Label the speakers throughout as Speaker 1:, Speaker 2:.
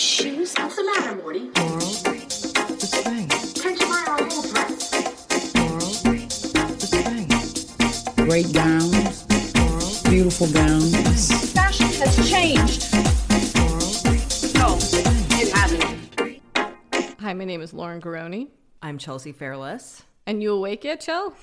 Speaker 1: shoes? What's the matter, Morty?
Speaker 2: Laurel, the spring.
Speaker 1: Can't you buy her whole dress?
Speaker 2: Laurel, the spring. Great gowns. Laurel, beautiful gowns.
Speaker 3: Fashion has changed.
Speaker 2: Laurel,
Speaker 3: No, it hasn't.
Speaker 4: Hi, my name is Lauren Garroni.
Speaker 5: I'm Chelsea Fairless.
Speaker 4: And you awake yet, Chell?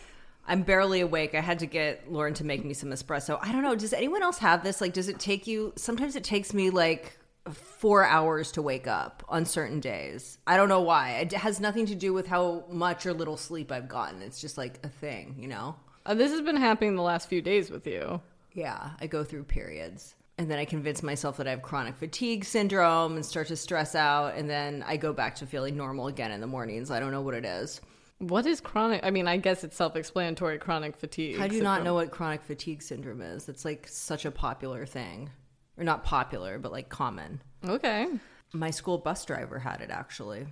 Speaker 5: I'm barely awake. I had to get Lauren to make me some espresso. I don't know. Does anyone else have this? Like, does it take you? Sometimes it takes me like four hours to wake up on certain days. I don't know why. It has nothing to do with how much or little sleep I've gotten. It's just like a thing, you know?
Speaker 4: Uh, this has been happening the last few days with you.
Speaker 5: Yeah, I go through periods. And then I convince myself that I have chronic fatigue syndrome and start to stress out. And then I go back to feeling normal again in the mornings. I don't know what it is.
Speaker 4: What is chronic? I mean, I guess it's self explanatory chronic fatigue.
Speaker 5: How do you not know what chronic fatigue syndrome is? It's like such a popular thing. Or not popular, but like common.
Speaker 4: Okay.
Speaker 5: My school bus driver had it actually.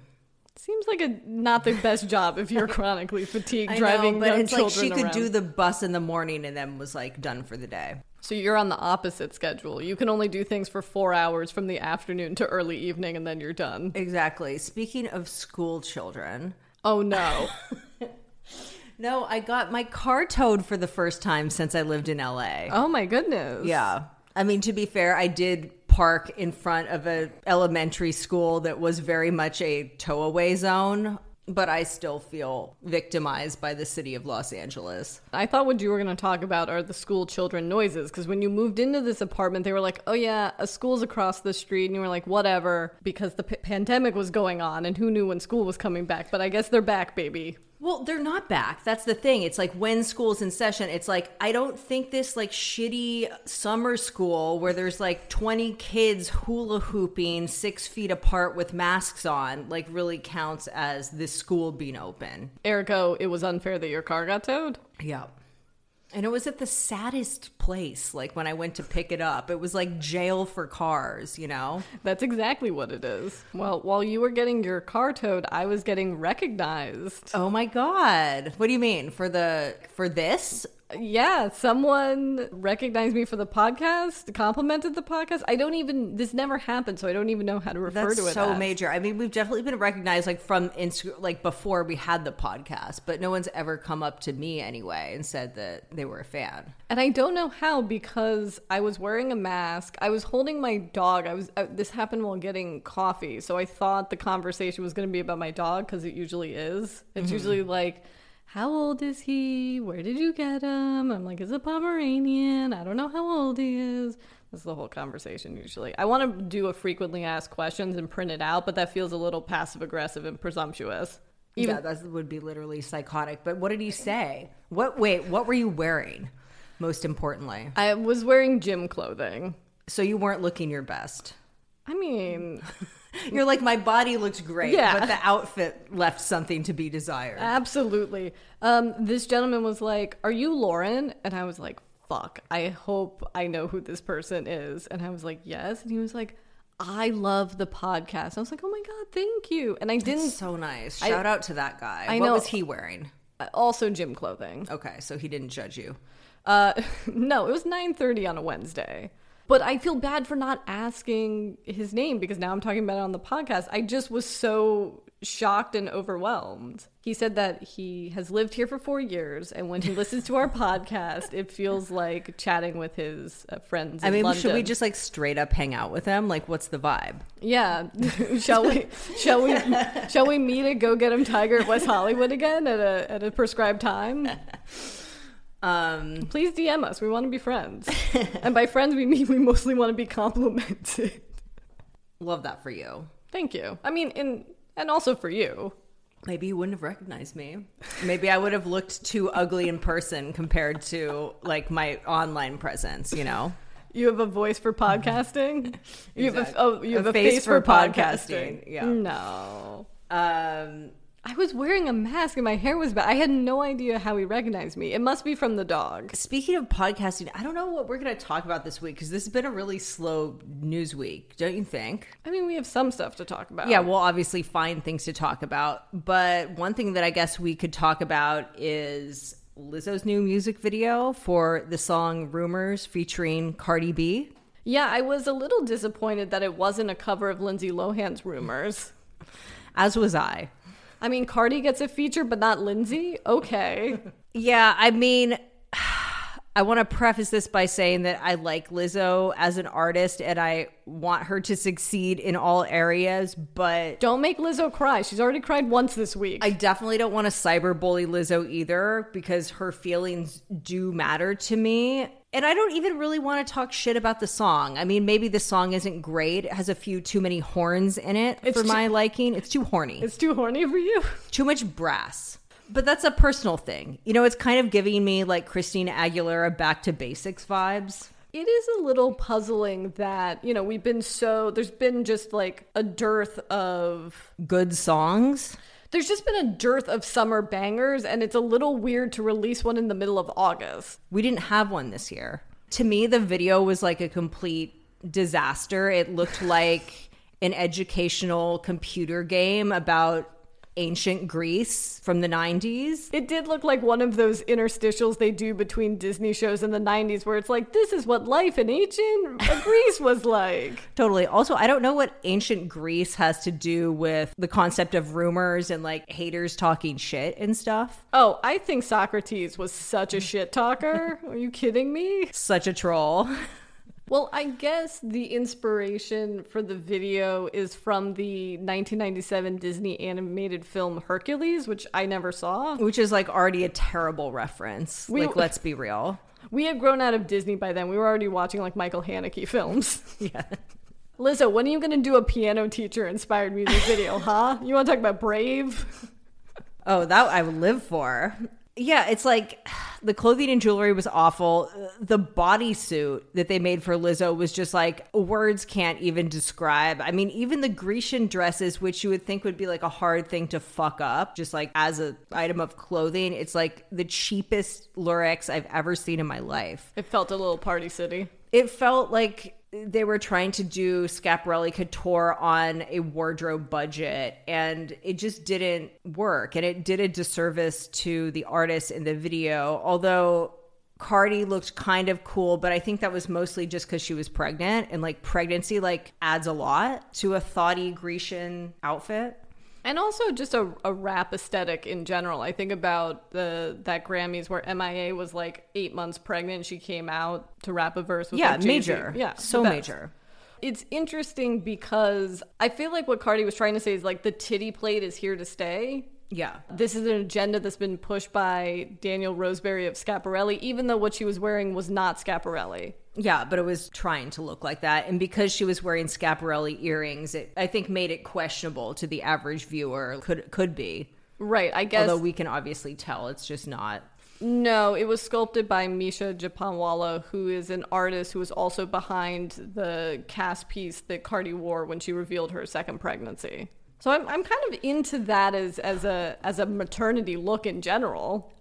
Speaker 4: Seems like a not the best job if you're chronically fatigued
Speaker 5: I
Speaker 4: driving
Speaker 5: know, but
Speaker 4: young
Speaker 5: it's like she could
Speaker 4: around.
Speaker 5: do the bus in the morning and then was like done for the day.
Speaker 4: So you're on the opposite schedule. You can only do things for four hours from the afternoon to early evening, and then you're done.
Speaker 5: Exactly. Speaking of school children,
Speaker 4: Oh no!
Speaker 5: no, I got my car towed for the first time since I lived in LA.
Speaker 4: oh my goodness!
Speaker 5: Yeah. I mean, to be fair, I did park in front of a elementary school that was very much a tow away zone, but I still feel victimized by the city of Los Angeles.
Speaker 4: I thought what you were going to talk about are the school children noises because when you moved into this apartment, they were like, "Oh yeah, a school's across the street," and you were like, "Whatever," because the p- pandemic was going on, and who knew when school was coming back? But I guess they're back, baby.
Speaker 5: Well, they're not back. That's the thing. It's like when school's in session, it's like I don't think this like shitty summer school where there's like 20 kids hula hooping 6 feet apart with masks on like really counts as this school being open.
Speaker 4: Ergo, it was unfair that your car got towed.
Speaker 5: Yeah. And it was at the saddest place, like when I went to pick it up. It was like jail for cars, you know?
Speaker 4: That's exactly what it is. Well, while you were getting your car towed, I was getting recognized.
Speaker 5: Oh my God. What do you mean? For the for this?
Speaker 4: Yeah, someone recognized me for the podcast, complimented the podcast. I don't even this never happened, so I don't even know how to refer
Speaker 5: That's
Speaker 4: to it.
Speaker 5: so
Speaker 4: as.
Speaker 5: major. I mean, we've definitely been recognized like from Instagram, like before we had the podcast, but no one's ever come up to me anyway and said that they were a fan.
Speaker 4: And I don't know how because I was wearing a mask. I was holding my dog. I was uh, this happened while getting coffee, so I thought the conversation was going to be about my dog because it usually is. It's usually like, "How old is he? Where did you get him?" I'm like, "It's a Pomeranian. I don't know how old he is." That's the whole conversation usually. I want to do a frequently asked questions and print it out, but that feels a little passive aggressive and presumptuous. Even
Speaker 5: yeah, that would be literally psychotic. But what did he say? What? Wait, what were you wearing? Most importantly,
Speaker 4: I was wearing gym clothing.
Speaker 5: so you weren't looking your best.
Speaker 4: I mean,
Speaker 5: You're like, my body looks great,
Speaker 4: Yeah.
Speaker 5: but the outfit left something to be desired.
Speaker 4: Absolutely. Um, this gentleman was like, Are you Lauren? And I was like, Fuck, I hope I know who this person is. And I was like, Yes. And he was like, I love the podcast. I was like, Oh my God, thank you. And I didn't,
Speaker 5: so nice.
Speaker 4: I-
Speaker 5: Shout out to that guy.
Speaker 4: I
Speaker 5: what
Speaker 4: know-
Speaker 5: was he wearing?
Speaker 4: also gym clothing.
Speaker 5: Okay, so he didn't judge you.
Speaker 4: Uh, no, it was 9.30 on a Wednesday. But I feel bad for not asking his name because now I'm talking about it on the podcast. I just was so shocked and overwhelmed. He said that he has lived here for four years, and when he listens to our podcast, it feels like chatting with his uh, friends.
Speaker 5: I mean,
Speaker 4: London.
Speaker 5: should we just like straight up hang out with him? Like, what's the vibe?
Speaker 4: Yeah, shall we? Shall we? Shall we meet at Go Get Em Tiger at West Hollywood again at a at a prescribed time?
Speaker 5: Um,
Speaker 4: Please DM us. We want to be friends, and by friends we mean we mostly want to be complimented.
Speaker 5: love that for you.
Speaker 4: Thank you. I mean, in and also for you.
Speaker 5: Maybe you wouldn't have recognized me. Maybe I would have looked too ugly in person compared to like my online presence, you know?
Speaker 4: You have a voice for podcasting. You have a, oh, you have
Speaker 5: a
Speaker 4: a,
Speaker 5: face for podcasting,
Speaker 4: podcasting.
Speaker 5: yeah.
Speaker 4: No.
Speaker 5: Um,
Speaker 4: I was wearing a mask and my hair was bad. I had no idea how he recognized me. It must be from the dog.
Speaker 5: speaking of podcasting, I don't know what we're going to talk about this week because this has been a really slow news week, don't you think?
Speaker 4: I mean, we have some stuff to talk about.
Speaker 5: Yeah, we'll obviously find things to talk about. But one thing that I guess we could talk about is Lizzo's new music video for the song Rumors featuring Cardi B.
Speaker 4: Yeah, I was a little disappointed that it wasn't a cover of Lindsay Lohan's Rumors.
Speaker 5: As was I.
Speaker 4: I mean, Cardi gets a feature, but not Lindsay? Okay.
Speaker 5: Yeah, I mean, I want to preface this by saying that I like Lizzo as an artist and I want her to succeed in all areas, but
Speaker 4: Don't make Lizzo cry. She's already cried once this week.
Speaker 5: I definitely don't want to cyberbully Lizzo either because her feelings do matter to me. And I don't even really want to talk shit about the song. I mean, maybe the song isn't great. It has a few too many horns in it
Speaker 4: It's
Speaker 5: for
Speaker 4: too-
Speaker 5: my liking. It's too horny.
Speaker 4: it's too horny for you.
Speaker 5: too much brass. But that's a personal thing. You know, it's kind of giving me like Christina Aguilera back to basics vibes.
Speaker 4: It is a little puzzling that, you know, we've been so, there's been just like a dearth of,
Speaker 5: Good songs.
Speaker 4: there's just been a dearth of summer bangers, and it's a little weird to release one in the middle of August.
Speaker 5: We didn't have one this year. To me, the video was like a complete disaster. It looked like an educational computer game about ancient Greece from the 90s.
Speaker 4: It did look like one of those interstitials they do between Disney shows in the 90s where it's like, this is what life in ancient Greece was like.
Speaker 5: Totally. Also, I don't know what ancient Greece has to do with the concept of rumors and like haters talking shit and stuff.
Speaker 4: Oh, I think Socrates was such a shit talker. Are you kidding me?
Speaker 5: Such a troll.
Speaker 4: Well, I guess the inspiration for the video is from the 1997 Disney animated film Hercules, which I never saw.
Speaker 5: which is like already a terrible reference.
Speaker 4: We-
Speaker 5: like, let's be real.
Speaker 4: We had grown out of Disney by then. We were already watching like Michael Haneke films.
Speaker 5: Yeah.
Speaker 4: Lizzo, when are you going to do a piano teacher inspired music video, huh? You want to talk about Brave?
Speaker 5: Oh, that I would live for. Yeah, it's like the clothing and jewelry was awful. The bodysuit that they made for Lizzo was just like words can't even describe. I mean, even the Grecian dresses, which you would think would be like a hard thing to fuck up, just like as a item of clothing, it's like the cheapest Lurex I've ever seen in my life.
Speaker 4: It felt a little party city.
Speaker 5: it felt like they were trying to do Schiaparelli couture on a wardrobe budget and it just didn't work and it did a disservice to the artist in the video although Cardi looked kind of cool but I think that was mostly just cuz she was pregnant and like pregnancy like adds a lot to a thoughty Grecian outfit
Speaker 4: And also just a, a rap aesthetic in general. I think about the that Grammys where MIA was like eight months pregnant. She came out to rap a verse with
Speaker 5: yeah
Speaker 4: like,
Speaker 5: major
Speaker 4: Yeah,
Speaker 5: so major
Speaker 4: It's interesting because I feel like what Cardi was trying to say is like the titty plate is here to stay.
Speaker 5: yeah
Speaker 4: This is an agenda that's been pushed by Daniel Roseberry of Schiaparelli, even though what she was wearing was not Schiaparelli.
Speaker 5: Yeah, but it was trying to look like that. And because she was wearing Schiaparelli earrings, it I think made it questionable to the average viewer. Could could be.
Speaker 4: Right, I guess.
Speaker 5: Although we can obviously tell it's just not.
Speaker 4: No, it was sculpted by Misha Japanwala, who is an artist who was also behind the cast piece that Cardi wore when she revealed her second pregnancy. So I'm, I'm kind of into that as, as a as a maternity look in general.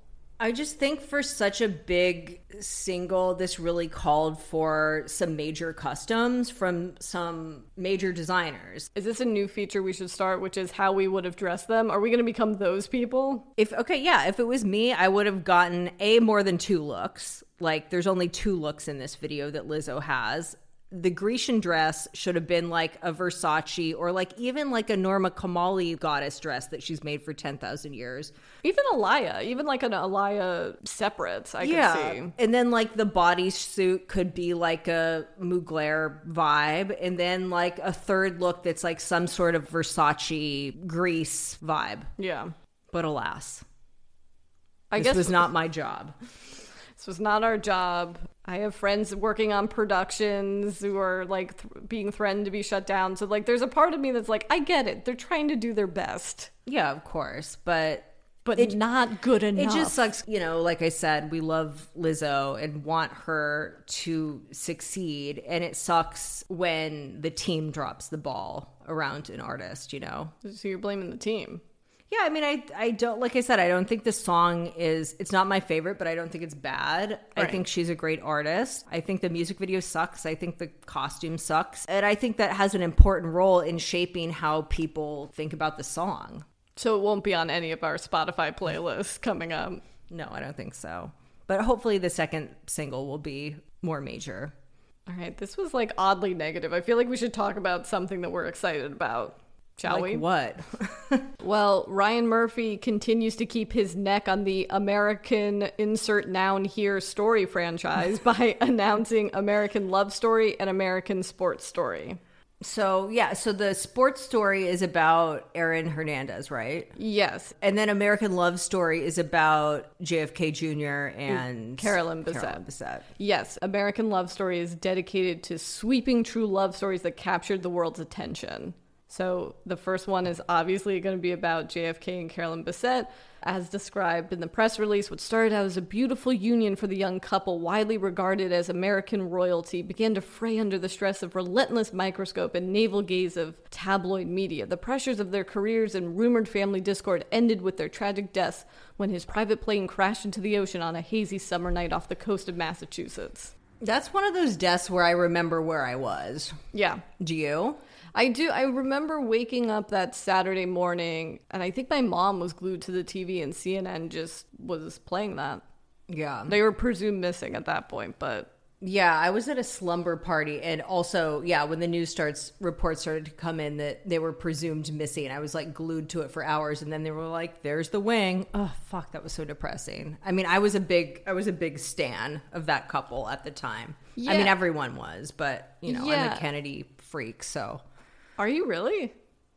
Speaker 5: I just think for such a big single, this really called for some major customs from some major designers.
Speaker 4: Is this a new feature we should start, which is how we would have dressed them? Are we going to become those people?
Speaker 5: If okay, yeah, if it was me, I would have gotten a more than two looks. Like there's only two looks in this video that Lizzo has. The Grecian dress should have been like a Versace or like even like a Norma Kamali goddess dress that she's made for 10,000 years.
Speaker 4: Even Alaïa, even like an Alaïa separate, I could see.
Speaker 5: And then like the bodysuit could be like a Mugler vibe and then like a third look that's like some sort of Versace Greece vibe.
Speaker 4: Yeah.
Speaker 5: But alas,
Speaker 4: I guess
Speaker 5: this
Speaker 4: guess
Speaker 5: was not my job.
Speaker 4: This was not our job. I have friends working on productions who are like th- being threatened to be shut down. So like, there's a part of me that's like, I get it. They're trying to do their best,
Speaker 5: Yeah, of course, but
Speaker 4: but it's not good enough.
Speaker 5: It just sucks, you know, like I said, we love Lizzo and want her to succeed. And it sucks when the team drops the ball around an artist, you know?
Speaker 4: So you're blaming the team.
Speaker 5: Yeah, I mean, I, I don't, like I said, I don't think the song is, it's not my favorite, but I don't think it's bad. I think she's a great artist. I think the music video sucks. I think the costume sucks. And I think that has an important role in shaping how people think about the song.
Speaker 4: So it won't be on any of our Spotify playlists coming up.
Speaker 5: No, I don't think so. But hopefully the second single will be more major.
Speaker 4: All right, this was like oddly negative. I feel like we should talk about something that we're excited about. Shall we?
Speaker 5: What?
Speaker 4: Well, Ryan Murphy continues to keep his neck on the American insert noun here story franchise by announcing American Love Story and American Sports Story.
Speaker 5: so yeah, so the sports story is about Aaron Hernandez, right?
Speaker 4: Yes,
Speaker 5: And then American Love Story is about JFK Jr. Mm, and
Speaker 4: Carolyn Bessette.
Speaker 5: Carolyn Bessette.
Speaker 4: Yes, American Love Story is dedicated to sweeping true love stories that captured the world's attention. So the first one is obviously going to be about JFK and Carolyn Bessette, as described in the press release. What started out as a beautiful union for the young couple, widely regarded as American royalty, began to fray under the stress of relentless microscope and navel gaze of tabloid media. The pressures of their careers and rumored family discord ended with their tragic deaths when his private plane crashed into the ocean on a hazy summer night off the coast of Massachusetts.
Speaker 5: That's one of those deaths where I remember where I was.
Speaker 4: Yeah.
Speaker 5: Do you?
Speaker 4: I do. I remember waking up that Saturday morning, and I think my mom was glued to the TV, and CNN just was playing that.
Speaker 5: Yeah.
Speaker 4: They were presumed missing at that point, but
Speaker 5: Yeah, I was at a slumber party, and also, yeah, when the news starts, reports started to come in that they were presumed missing. I was like glued to it for hours, and then they were like, "There's the wing." Oh, fuck, that was so depressing. I mean, I was a big, I was a big stan of that couple at the time. I mean, everyone was, but you know, I'm a Kennedy freak, so
Speaker 4: are you really?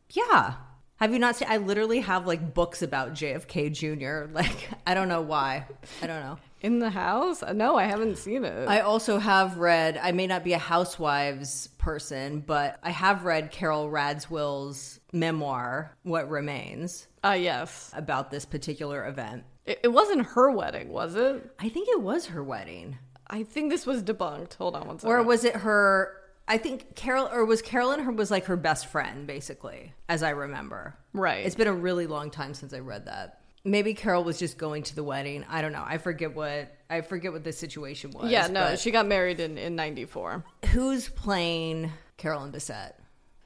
Speaker 5: yeah. Have you not seen? I literally have like books about JFK Jr. Like, I don't know why. I don't know.
Speaker 4: In the house? Uh, No, I haven't seen it.
Speaker 5: I also have read, I may not be a housewives person, but I have read Carole Radziwill's memoir, What Remains,
Speaker 4: Ah, yes.
Speaker 5: about this particular event.
Speaker 4: It, it wasn't her wedding, was it?
Speaker 5: I think it was her wedding.
Speaker 4: I think this was debunked. Hold on one second.
Speaker 5: Or was it her? I think Carol, or was Carolyn her was like her best friend, basically, as I remember.
Speaker 4: Right.
Speaker 5: It's been a really long time since I read that. Maybe Carol was just going to the wedding. I don't know. I forget what I forget what the situation was.
Speaker 4: yeah, no, she got married in, in 94.
Speaker 5: who's playing Carolyn Bessette?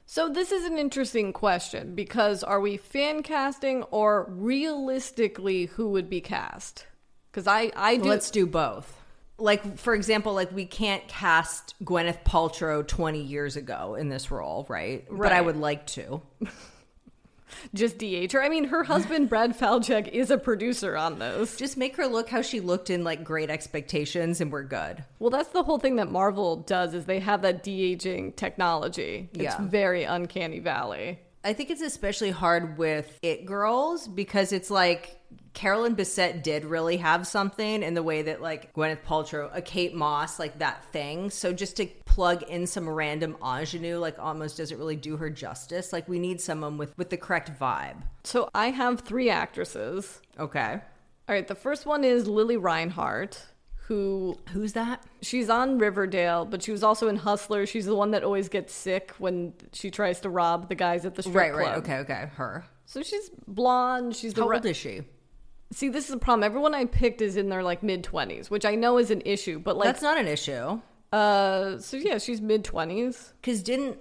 Speaker 4: So this is an interesting question because are we fan casting or realistically who would be cast? Because I I do
Speaker 5: Let's do both. Like for example, like we can't cast Gwyneth Paltrow 20 years ago in this role, right? But I would like to.
Speaker 4: just DH her. I mean, her husband Brad Falchuk is a producer on this.
Speaker 5: Just make her look how she looked in like Great Expectations and we're good.
Speaker 4: Well, that's the whole thing that Marvel does is they have that de aging technology. It's
Speaker 5: Yeah.
Speaker 4: very uncanny valley.
Speaker 5: I think it's especially hard with it girls because it's like Carolyn Bessette did really have something in the way that like Gwyneth Paltrow, a Kate Moss, like that thing. So just to plug in some random ingenue, like almost doesn't really do her justice. Like we need someone with with the correct vibe.
Speaker 4: So I have three actresses.
Speaker 5: Okay,
Speaker 4: All right, the first one is Lili Reinhart, who
Speaker 5: who's that?
Speaker 4: she's on Riverdale, but she was also in Hustler. She's the one that always gets sick when she tries to rob the guys at the strip
Speaker 5: Right,
Speaker 4: club.
Speaker 5: right. Okay, okay. Her.
Speaker 4: So she's blonde. She's the
Speaker 5: How
Speaker 4: re-
Speaker 5: old is she?
Speaker 4: See, this is the problem. Everyone I picked is in their like mid twenties, which I know is an issue. But like,
Speaker 5: That's not an issue.
Speaker 4: uh, so yeah, she's mid twenties.
Speaker 5: Because didn't.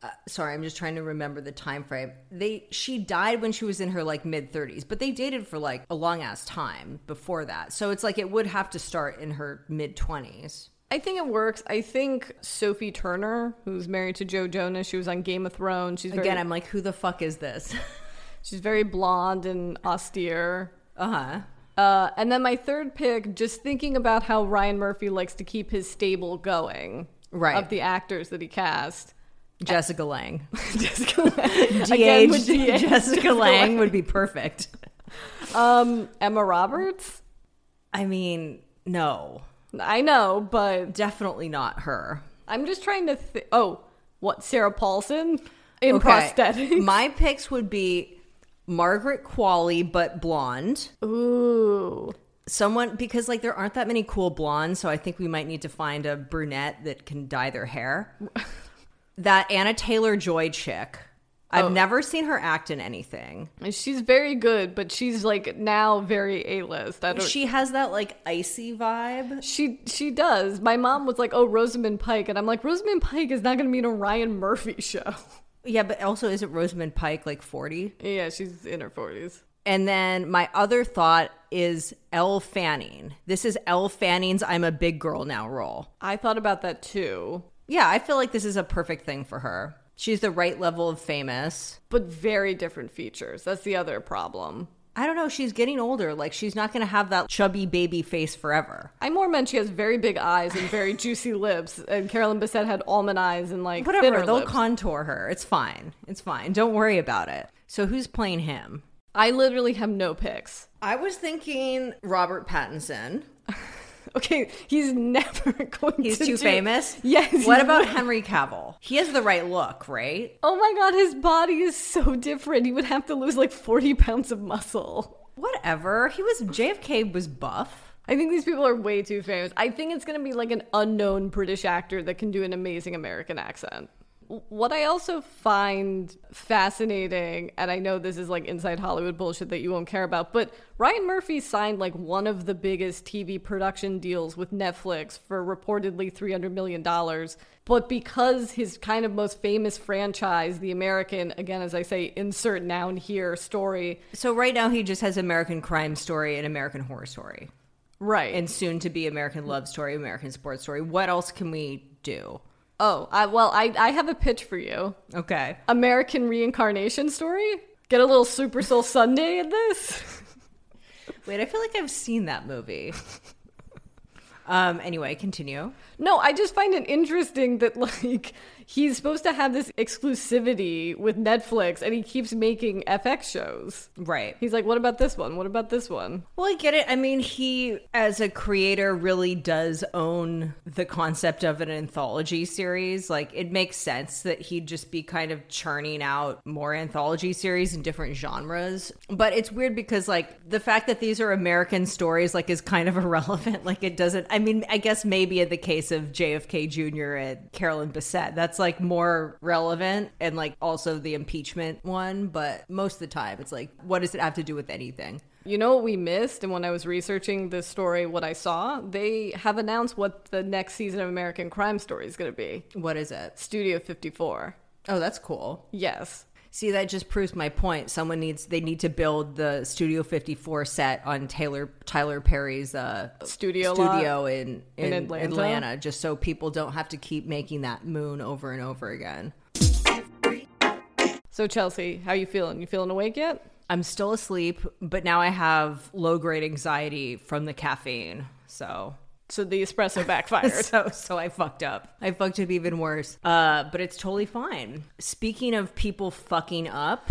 Speaker 5: Uh, sorry, I'm just trying to remember the time frame. They she died when she was in her like mid 30s, but they dated for like a long ass time before that. So it's like it would have to start in her mid 20s.
Speaker 4: I think it works. I think Sophie Turner, who's married to Joe Jonas, she was on Game of Thrones. She's very,
Speaker 5: Again, I'm like, who the fuck is this?
Speaker 4: she's very blonde and austere.
Speaker 5: Uh huh.
Speaker 4: Uh, and then my third pick, just thinking about how Ryan Murphy likes to keep his stable going,
Speaker 5: Right.
Speaker 4: Of the actors that he cast.
Speaker 5: Jessica Lange.
Speaker 4: Jessica Lange. Again with
Speaker 5: DH
Speaker 4: DH.
Speaker 5: Jessica Lange would be perfect.
Speaker 4: Um, Emma Roberts.
Speaker 5: I mean, no,
Speaker 4: I know, but
Speaker 5: definitely not her.
Speaker 4: I'm just trying to. Th- oh, what Sarah Paulson in
Speaker 5: Okay.
Speaker 4: prosthetics?
Speaker 5: My picks would be Margaret Qualley, but blonde.
Speaker 4: Ooh,
Speaker 5: someone because like there aren't that many cool blondes so i think we might need to find a brunette that can dye their hair that Anya Taylor-Joy chick i've
Speaker 4: Oh.
Speaker 5: never seen her act in anything
Speaker 4: she's very good, but she's like now very A list. She
Speaker 5: she has that like icy vibe
Speaker 4: she she does. My mom was like, "Oh, Rosamund Pike," and I'm like, "Rosamund Pike is not going to be in a Ryan Murphy show."
Speaker 5: yeah but also isn't rosamund pike like 40
Speaker 4: yeah, she's in her forties.
Speaker 5: and then my other thought is Elle Fanning. This is Elle Fanning's I'm a big girl now role.
Speaker 4: I thought about that too,
Speaker 5: Yeah, I feel like this is a perfect thing for her. She's the right level of famous.
Speaker 4: but very different features. That's the other problem.
Speaker 5: I don't know, she's getting older. Like she's not going to have that chubby baby face forever.
Speaker 4: I more meant she has very big eyes and very juicy lips, and Carolyn Bessette had almond eyes and like
Speaker 5: Whatever,
Speaker 4: thinner
Speaker 5: they'll
Speaker 4: lips.
Speaker 5: contour her. It's fine. It's fine. Don't worry about it. So who's playing him?
Speaker 4: I literally have no picks.
Speaker 5: I was thinking Robert Pattinson.
Speaker 4: Okay, he's never going
Speaker 5: He's
Speaker 4: to
Speaker 5: too
Speaker 4: do-
Speaker 5: famous.
Speaker 4: Yes.
Speaker 5: What about Henry Cavill? He has the right look, right?
Speaker 4: Oh my god, his body is so different. He would have to lose like 40 pounds of muscle.
Speaker 5: Whatever. He was JFK was buff.
Speaker 4: I think these people are way too famous. I think it's going to be like an unknown British actor that can do an amazing American accent. What I also find fascinating, and I know this is like inside Hollywood bullshit that you won't care about, but Ryan Murphy signed like one of the biggest TV production deals with Netflix for reportedly $300 million. But because his kind of most famous franchise, The American, again, as I say, insert noun here, story,
Speaker 5: So right now he just has American Crime Story and American Horror Story,
Speaker 4: right.
Speaker 5: and soon to be American Love Story, American Sports Story. What else can we do?
Speaker 4: Oh, I, well, I, I have a pitch for you.
Speaker 5: Okay.
Speaker 4: American reincarnation story? Get a little Super Soul Sunday in this?
Speaker 5: Wait, I feel like I've seen that movie. um. Anyway, continue.
Speaker 4: No, I just find it interesting that like he's supposed to have this exclusivity with Netflix and he keeps making FX shows.
Speaker 5: Right.
Speaker 4: He's like, what about this one? What about this one?
Speaker 5: Well, I get it. I mean, he, as a creator, really does own the concept of an anthology series. Like, it makes sense that he'd just be kind of churning out more anthology series in different genres. But it's weird because, like, the fact that these are American stories, like, is kind of irrelevant. Like, it doesn't, I mean, I guess maybe in the case of JFK Jr. and Carolyn Bessette, that's like more relevant and, like, also the impeachment one. But most of the time, it's like, what does it have to do with anything?
Speaker 4: You know what we missed? And when I was researching this story, what I saw, they have announced what the next season of American Crime Story is going to be
Speaker 5: What is it?
Speaker 4: Studio 54.
Speaker 5: Oh, that's cool.
Speaker 4: Yes.
Speaker 5: See, that just proves my point. Someone needs they need to build the Studio 54 set on Taylor Tyler Perry's uh,
Speaker 4: Studio lot
Speaker 5: studio in, in,
Speaker 4: in
Speaker 5: Atlanta.
Speaker 4: Atlanta?
Speaker 5: just so people don't have to keep making that moon over and over again.
Speaker 4: So, Chelsea, how you feeling? You feeling awake yet?
Speaker 5: I'm still asleep, but now I have low grade anxiety from the caffeine. So
Speaker 4: So the espresso backfired.
Speaker 5: so so I fucked up. I fucked up even worse. Uh, but it's totally fine. Speaking of people fucking up.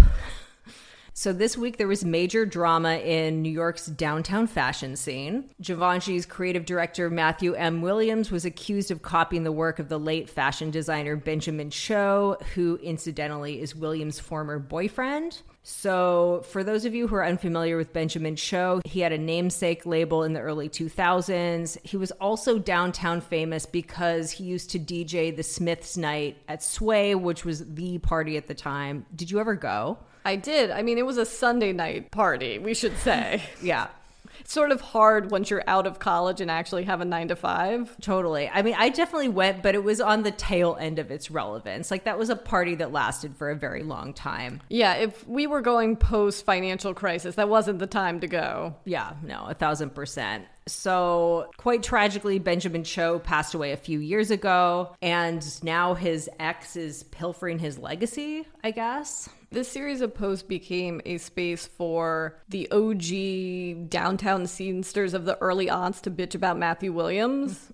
Speaker 5: So this week there was major drama in New York's downtown fashion scene. Givenchy's creative director Matthew M. Williams was accused of copying the work of the late fashion designer Benjamin Cho, who incidentally is Williams' former boyfriend. So, for those of you who are unfamiliar with Benjamin Cho, he had a namesake label in the early 2000s. He was also downtown famous because he used to DJ the Smiths Night at Sway, which was the party at the time. Did you ever go?
Speaker 4: I did. I mean, it was a Sunday night party, we should say.
Speaker 5: Yeah.
Speaker 4: Sort of hard once you're out of college and actually have a nine to five.
Speaker 5: Totally. I mean, I definitely went, but it was on the tail end of its relevance. Like, that was a party that lasted for a very long time.
Speaker 4: Yeah, if we were going post financial crisis, that wasn't the time to go.
Speaker 5: Yeah, no, a thousand percent. So, quite tragically, Benjamin Cho passed away a few years ago, and now his ex is pilfering his legacy, I guess.
Speaker 4: This series of posts became a space for the OG downtown scenesters of the early aughts to bitch about Matthew Williams.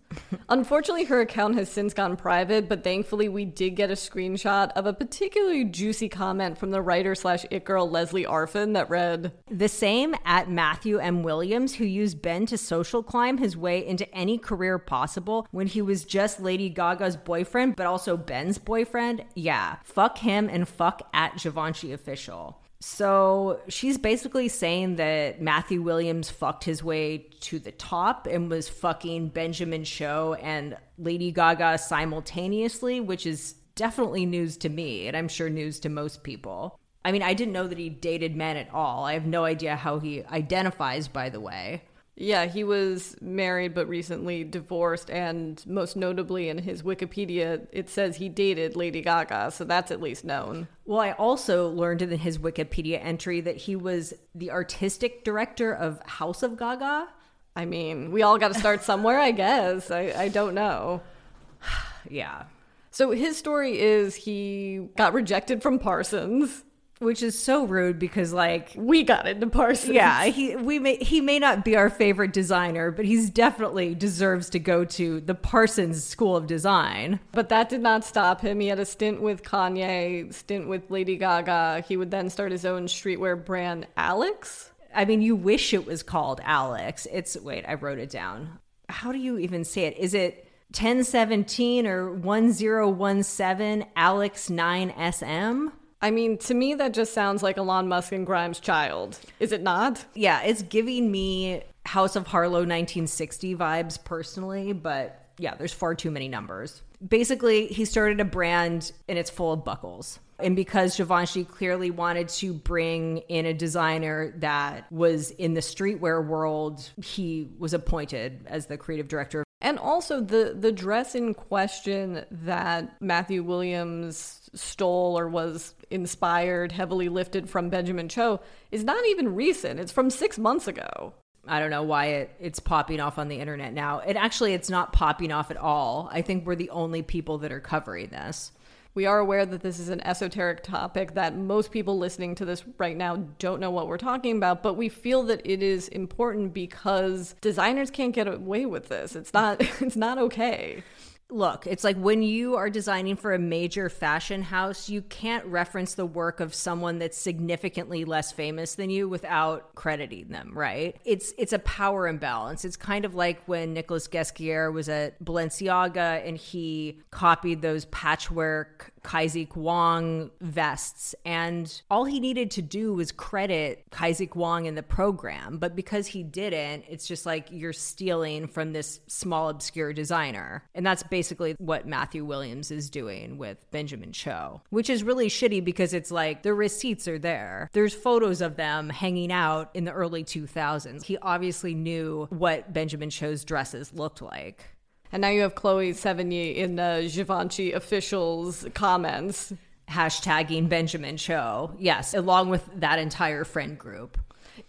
Speaker 4: Unfortunately, her account has since gone private, but thankfully, we did get a screenshot of a particularly juicy comment from the writer slash it girl Leslie Arfin that read,
Speaker 5: The same at Matthew M. Williams, who used Ben to social climb his way into any career possible when he was just Lady Gaga's boyfriend, but also Ben's boyfriend. Yeah, fuck him and fuck at Givenchy official. So she's basically saying that Matthew Williams fucked his way to the top and was fucking Benjamin Cho and Lady Gaga simultaneously, which is definitely news to me, and I'm sure news to most people. I mean, I didn't know that he dated men at all. I have no idea how he identifies, by the way.
Speaker 4: Yeah, he was married but recently divorced, and most notably in his Wikipedia, it says he dated Lady Gaga, so that's at least known.
Speaker 5: Well, I also learned in his Wikipedia entry that he was the artistic director of House of Gaga.
Speaker 4: I mean, we all got to start somewhere, I guess. I, I don't know.
Speaker 5: Yeah.
Speaker 4: So his story is he got rejected from Parsons.
Speaker 5: Which is so rude because like
Speaker 4: We got into Parsons.
Speaker 5: yeah, he we may he may not be our favorite designer, but he's definitely deserves to go to the Parsons School of Design.
Speaker 4: But that did not stop him. He had a stint with Kanye, stint with Lady Gaga. He would then start his own streetwear brand, Alyx.
Speaker 5: I mean, you wish it was called Alyx. It's wait, I wrote it down. How do you even say it? Is it 1017 or 1017 Alyx 9SM?
Speaker 4: I mean, to me, that just sounds like Elon Musk and Grimes' child. Is it not?
Speaker 5: Yeah, it's giving me House of Harlow 1960 vibes personally, but yeah, there's far too many numbers. Basically, he started a brand and it's full of buckles. And because Givenchy clearly wanted to bring in a designer that was in the streetwear world, he was appointed as the creative director.
Speaker 4: And also the the dress in question that Matthew Williams stole or was inspired, heavily lifted from Benjamin Cho is not even recent. It's from six months ago.
Speaker 5: I don't know why it, it's popping off on the internet now. It actually it's not popping off at all. I think we're the only people that are covering this.
Speaker 4: We are aware that this is an esoteric topic that most people listening to this right now don't know what we're talking about, but we feel that it is important because designers can't get away with this. It's not it's not okay.
Speaker 5: Look, it's like when you are designing for a major fashion house, you can't reference the work of someone that's significantly less famous than you without crediting them, right? It's it's a power imbalance. It's kind of like when Nicolas Ghesquière was at Balenciaga and he copied those patchwork Kaisik Wong vests. And all he needed to do was credit Kaisik Wong in the program. But because he didn't, it's just like you're stealing from this small, obscure designer. And that's basically what Matthew Williams is doing with Benjamin Cho, which is really shitty because it's like the receipts are there. There's photos of them hanging out in the early 2000s. He obviously knew what Benjamin Cho's dresses looked like.
Speaker 4: And now you have Chloe Sevigny in the Givenchy officials comments.
Speaker 5: hashtagging Benjamin Cho. Yes, along with that entire friend group.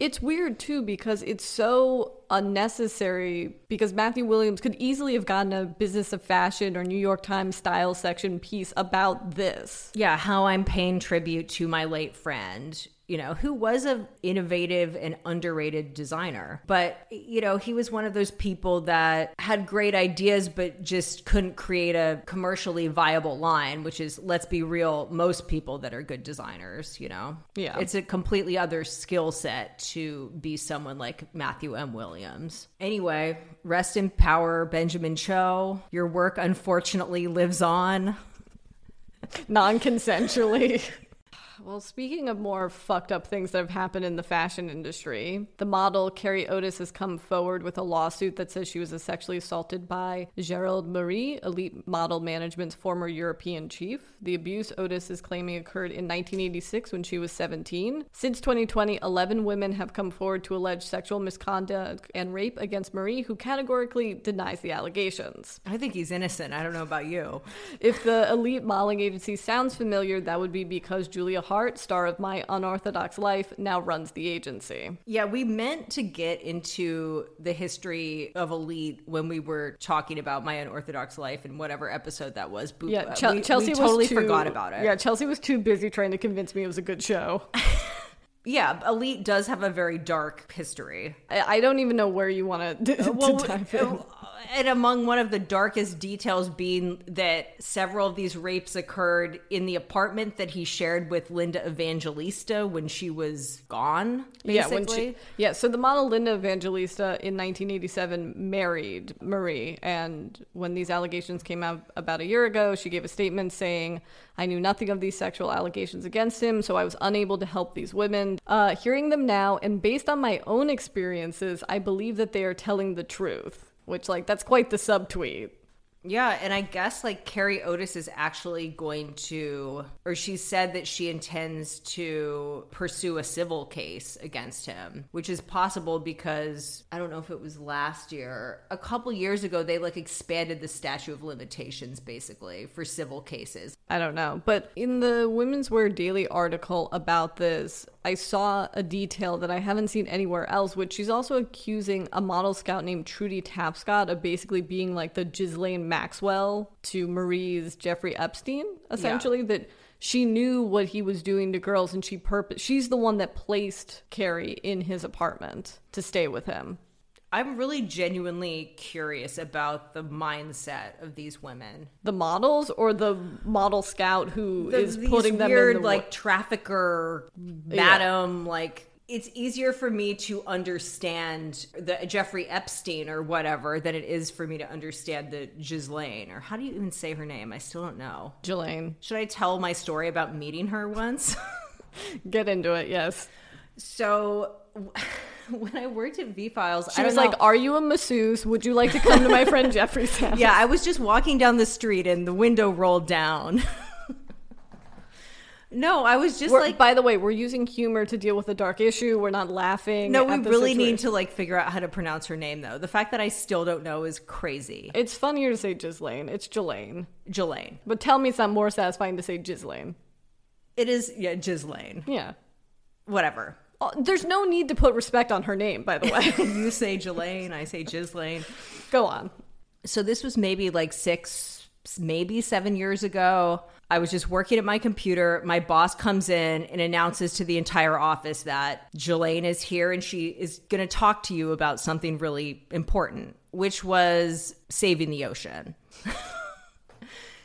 Speaker 4: It's weird too because it's so unnecessary because Matthew Williams could easily have gotten a Business of Fashion or New York Times style section piece about this.
Speaker 5: Yeah, how I'm paying tribute to my late friend, you know, who was an innovative and underrated designer. But, you know, he was one of those people that had great ideas but just couldn't create a commercially viable line, which is let's be real, most people that are good designers, you know.
Speaker 4: Yeah.
Speaker 5: It's a completely other skill set to be someone like Matthew M. Williams. Anyway, rest in power, Benjamin Cho. Your work unfortunately lives on.
Speaker 4: Non consensually. Well, speaking of more fucked up things that have happened in the fashion industry, the model Carré Otis has come forward with a lawsuit that says she was sexually assaulted by Gérald Marie, Elite Model Management's former European chief. The abuse Otis is claiming occurred in 1986 when she was 17. Since 2020, 11 women have come forward to allege sexual misconduct and rape against Marie, who categorically denies the allegations.
Speaker 5: I think he's innocent. I don't know about you.
Speaker 4: If the elite modeling agency sounds familiar, that would be because Julia Haart, star of My Unorthodox Life, now runs the agency.
Speaker 5: Yeah, we meant to get into the history of Elite when we were talking about my unorthodox life and whatever episode that was.
Speaker 4: Yeah,
Speaker 5: uh,
Speaker 4: Chel-
Speaker 5: we,
Speaker 4: Chelsea
Speaker 5: we
Speaker 4: was
Speaker 5: totally
Speaker 4: too,
Speaker 5: forgot about it.
Speaker 4: Yeah, Chelsea was too busy trying to convince me it was a good show.
Speaker 5: yeah, Elite does have a very dark history.
Speaker 4: I, I don't even know where you want to,
Speaker 5: Well,
Speaker 4: dive in.
Speaker 5: uh, and among one of the darkest details being that several of these rapes occurred in the apartment that he shared with Linda Evangelista when she was gone. Basically.
Speaker 4: Yeah, when she, yeah. So the model Linda Evangelista in 1987 married Marie, and when these allegations came out about a year ago, she gave a statement saying, "I knew nothing of these sexual allegations against him, so I was unable to help these women. Uh, hearing them now, and based on my own experiences, I believe that they are telling the truth." Which, like, that's quite the subtweet.
Speaker 5: Yeah, and I guess like Carré Otis is actually going to, or she said that she intends to pursue a civil case against him, which is possible because I don't know if it was last year, a couple years ago, they like expanded the statute of limitations basically for civil cases.
Speaker 4: I don't know. But in the Women's Wear Daily article about this, I saw a detail that I haven't seen anywhere else, which she's also accusing a model scout named Trudy Tapscott of basically being like the Ghislaine Maxwell to Marie's Jeffrey Epstein, essentially. That she knew what he was doing to girls and she purpose she's the one that placed Carré in his apartment to stay with him.
Speaker 5: I'm really genuinely curious about the mindset of these women.
Speaker 4: The models or the model scout who is
Speaker 5: these
Speaker 4: putting them
Speaker 5: weird
Speaker 4: in the
Speaker 5: like trafficker madam like it's easier for me to understand the Jeffrey Epstein or whatever than it is for me to understand the Ghislaine or how do you even say her name? I still don't know.
Speaker 4: Jelaine.
Speaker 5: Should I tell my story about meeting her once?
Speaker 4: Get into it, yes.
Speaker 5: so when I worked at V Files,
Speaker 4: She
Speaker 5: I
Speaker 4: was
Speaker 5: don't
Speaker 4: like, Are you a masseuse? Would you like to come to my friend Jeffrey's house?
Speaker 5: Yeah, I was just walking down the street and the window rolled down. no, I was just
Speaker 4: We're-
Speaker 5: like
Speaker 4: by the way, we're using humor to deal with a dark issue. We're not laughing.
Speaker 5: No, we really need to like figure out how to pronounce her name though. The fact that I still don't know is crazy.
Speaker 4: It's funnier to say Ghislaine. It's Jelaine.
Speaker 5: Jelaine.
Speaker 4: But tell me it's not more satisfying to say Ghislaine.
Speaker 5: It is yeah, Ghislaine.
Speaker 4: Yeah.
Speaker 5: Whatever.
Speaker 4: Oh, There's no need to put respect on her name, by the way.
Speaker 5: You say Jelaine, I say Ghislaine.
Speaker 4: Go on.
Speaker 5: So this was maybe like six, maybe seven years ago. I was just working at my computer. My boss comes in and announces to the entire office that Jelaine is here and she is going to talk to you about something really important, which was saving the ocean.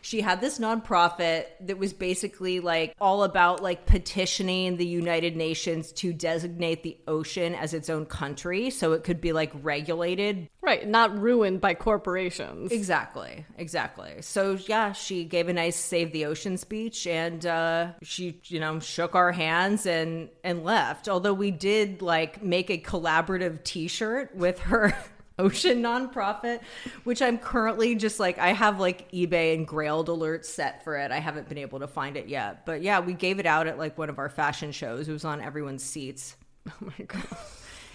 Speaker 5: she had this nonprofit that was basically like all about like petitioning the United Nations to designate the ocean as its own country so it could be like regulated
Speaker 4: Right, not ruined by corporations.
Speaker 5: Exactly, exactly. So yeah, she gave a nice save the ocean speech, and uh, she, you know, shook our hands and and left. Although we did like make a collaborative T-shirt with her ocean nonprofit, which I'm currently just like I have like eBay and Grailed alerts set for it. I haven't been able to find it yet, but yeah, we gave it out at like one of our fashion shows. It was on everyone's seats.
Speaker 4: Oh my god.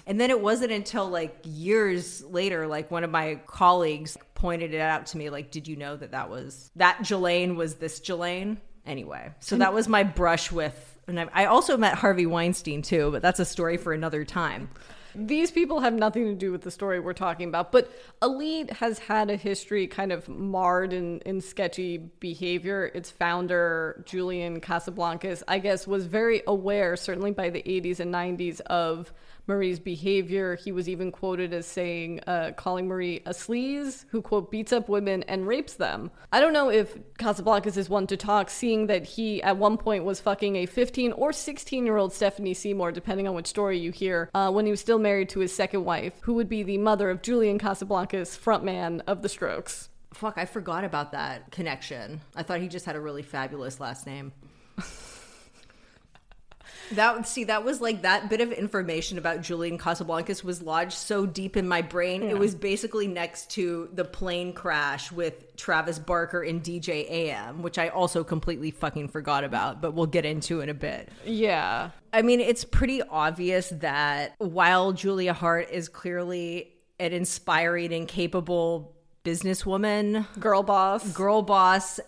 Speaker 5: And then it wasn't until like years later, like one of my colleagues pointed it out to me, like, did you know that that was that Jelaine was this Jelaine? Anyway, so that was my brush with, and I, I also met Harvey Weinstein too, but that's a story for another time.
Speaker 4: These people have nothing to do with the story we're talking about, but Elite has had a history kind of marred in, in sketchy behavior. Its founder, Julian Casablancas, I guess, was very aware, certainly by the 80s and 90s, of Marie's behavior. He was even quoted as saying, uh, calling Marie a sleaze who, quote, beats up women and rapes them. I don't know if Casablancas is one to talk, seeing that he at one point was fucking a 15 or 16 year old Stephanie Seymour, depending on which story you hear, uh, when he was still married to his second wife, who would be the mother of Julian Casablancas, frontman of The Strokes.
Speaker 5: Fuck, I forgot about that connection. I thought he just had a really fabulous last name. That see, that was like that bit of information about Julian Casablancas was lodged so deep in my brain. It was basically next to the plane crash with Travis Barker and DJ AM, which I also completely fucking forgot about, but we'll get into in a bit.
Speaker 4: Yeah.
Speaker 5: I mean, it's pretty obvious that while Julia Haart is clearly an inspiring and capable businesswoman,
Speaker 4: Girl boss.
Speaker 5: girl boss,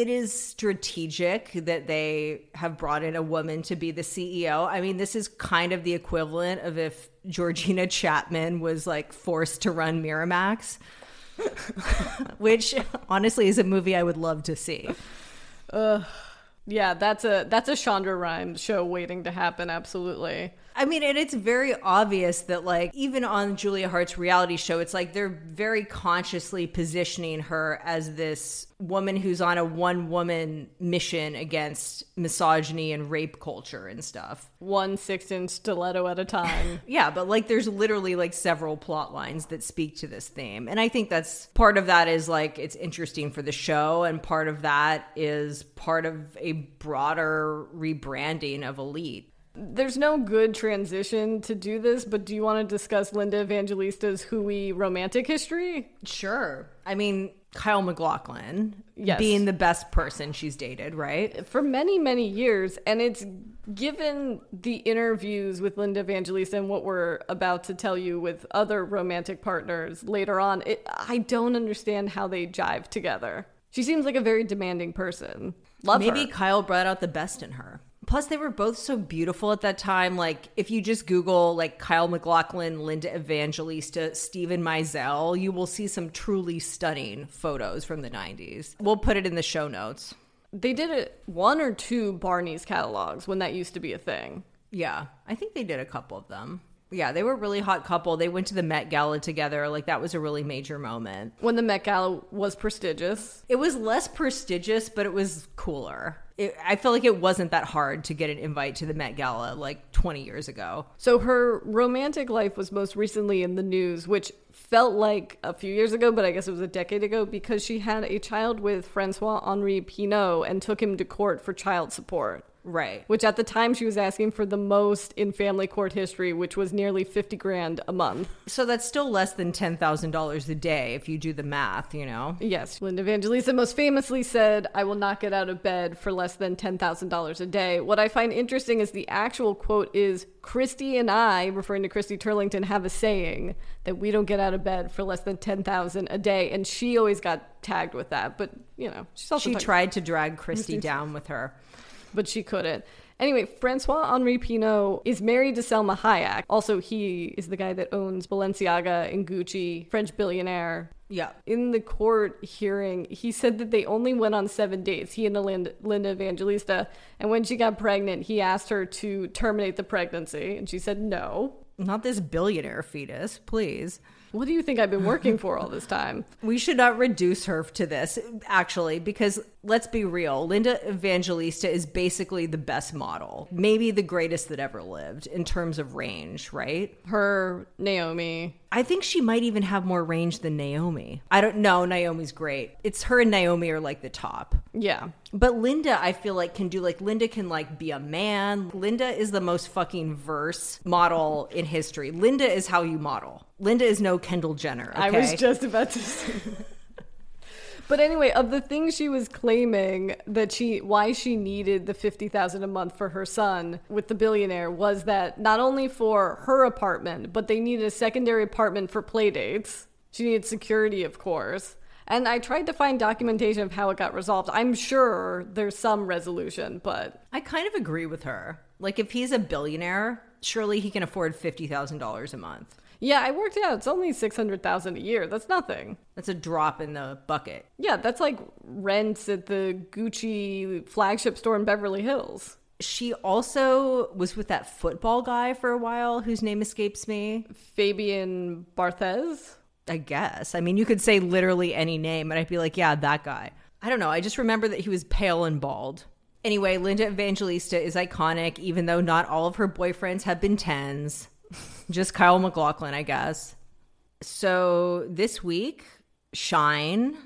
Speaker 5: it is strategic that they have brought in a woman to be the CEO. I mean, this is kind of the equivalent of if Georgina Chapman was like forced to run Miramax. Which honestly is a movie I would love to see.
Speaker 4: Yeah, that's a that's a Shonda Rhimes show waiting to happen, absolutely.
Speaker 5: I mean, and it's very obvious that, like, even on Julia Haart's reality show, it's like they're very consciously positioning her as this woman who's on a one woman mission against misogyny and rape culture and stuff.
Speaker 4: One six inch stiletto at a time.
Speaker 5: Yeah, but like there's literally like several plot lines that speak to this theme. And I think that's part of that is like it's interesting for the show, and part of that is part of a broader rebranding of Elite.
Speaker 4: There's no good transition to do this, but do you want to discuss Linda Evangelista's Hui romantic history?
Speaker 5: Sure. I mean, Kyle MacLachlan
Speaker 4: Yes.
Speaker 5: being the best person she's dated, right?
Speaker 4: For many, many years, and it's given the interviews with Linda Evangelista and what we're about to tell you with other romantic partners later on, it, I don't understand how they jive together. She seems like a very demanding person. Love
Speaker 5: Maybe
Speaker 4: her.
Speaker 5: Kyle brought out the best in her. Plus, they were both so beautiful at that time. Like, if you just Google like Kyle MacLachlan, Linda Evangelista, Steven Meisel, you will see some truly stunning photos from the 90s. We'll put it in the show notes.
Speaker 4: They did it one or two Barney's catalogs when that used to be a thing.
Speaker 5: Yeah, I think they did a couple of them. Yeah, they were a really hot couple. They went to the Met Gala together. Like, that was a really major moment.
Speaker 4: When the Met Gala was prestigious.
Speaker 5: It was less prestigious, but it was cooler. It, I feel like it wasn't that hard to get an invite to the Met Gala like 20 years ago.
Speaker 4: So her romantic life was most recently in the news, which felt like a few years ago, but I guess it was a decade ago because she had a child with Francois Henri Pinault and took him to court for child support.
Speaker 5: Right.
Speaker 4: Which at the time she was asking for the most in family court history, which was nearly 50 grand a month.
Speaker 5: So that's still less than $10,000 a day if you do the math, you know?
Speaker 4: Yes, Linda Evangelista most famously said, I will not get out of bed for less than $10,000 a day. What I find interesting is the actual quote is Christy and I, referring to Christy Turlington, have a saying that we don't get out of bed for less than 10,000 a day. And she always got tagged with that. But, you know,
Speaker 5: She tried to drag Christy down with her.
Speaker 4: But she couldn't. Anyway, Francois Henri Pinault is married to Salma Hayek. Also, he is the guy that owns Balenciaga and Gucci, French billionaire.
Speaker 5: Yeah.
Speaker 4: In the court hearing, he said that they only went on seven dates, he and Linda, Linda Evangelista. And when she got pregnant, he asked her to terminate the pregnancy. And she said no.
Speaker 5: Not this billionaire fetus, please.
Speaker 4: What do you think I've been working for all this time?
Speaker 5: We should not reduce her to this, actually, because let's be real. Linda Evangelista is basically the best model, maybe the greatest that ever lived in terms of range, right?
Speaker 4: Her, Naomi.
Speaker 5: I think she might even have more range than Naomi. I don't know. Naomi's great. It's her and Naomi are like the top.
Speaker 4: Yeah.
Speaker 5: But Linda, I feel like can do like Linda can like be a man. Linda is the most fucking verse model in history. Linda is how you model. Linda is no Kendall Jenner.
Speaker 4: I was just about to say. But anyway, of the things she was claiming that she why she needed the 50,000 a month for her son with the billionaire was that not only for her apartment, but they needed a secondary apartment for play dates. She needed security, of course. And I tried to find documentation of how it got resolved. I'm sure there's some resolution, but
Speaker 5: I kind of agree with her. Like if he's a billionaire, surely he can afford fifty thousand dollars a month.
Speaker 4: Yeah, I worked out. It's only 600,000 a year. That's nothing.
Speaker 5: That's a drop in the bucket.
Speaker 4: Yeah, that's like rents at the Gucci flagship store in Beverly Hills.
Speaker 5: She also was with that football guy for a while, whose name escapes me.
Speaker 4: Fabian Barthez.
Speaker 5: I guess. I mean, you could say literally any name, and I'd be like, yeah, that guy. I don't know. I just remember that he was pale and bald. Anyway, Linda Evangelista is iconic, even though not all of her boyfriends have been tens. Just Kyle MacLachlan, I guess. So this week, Shine,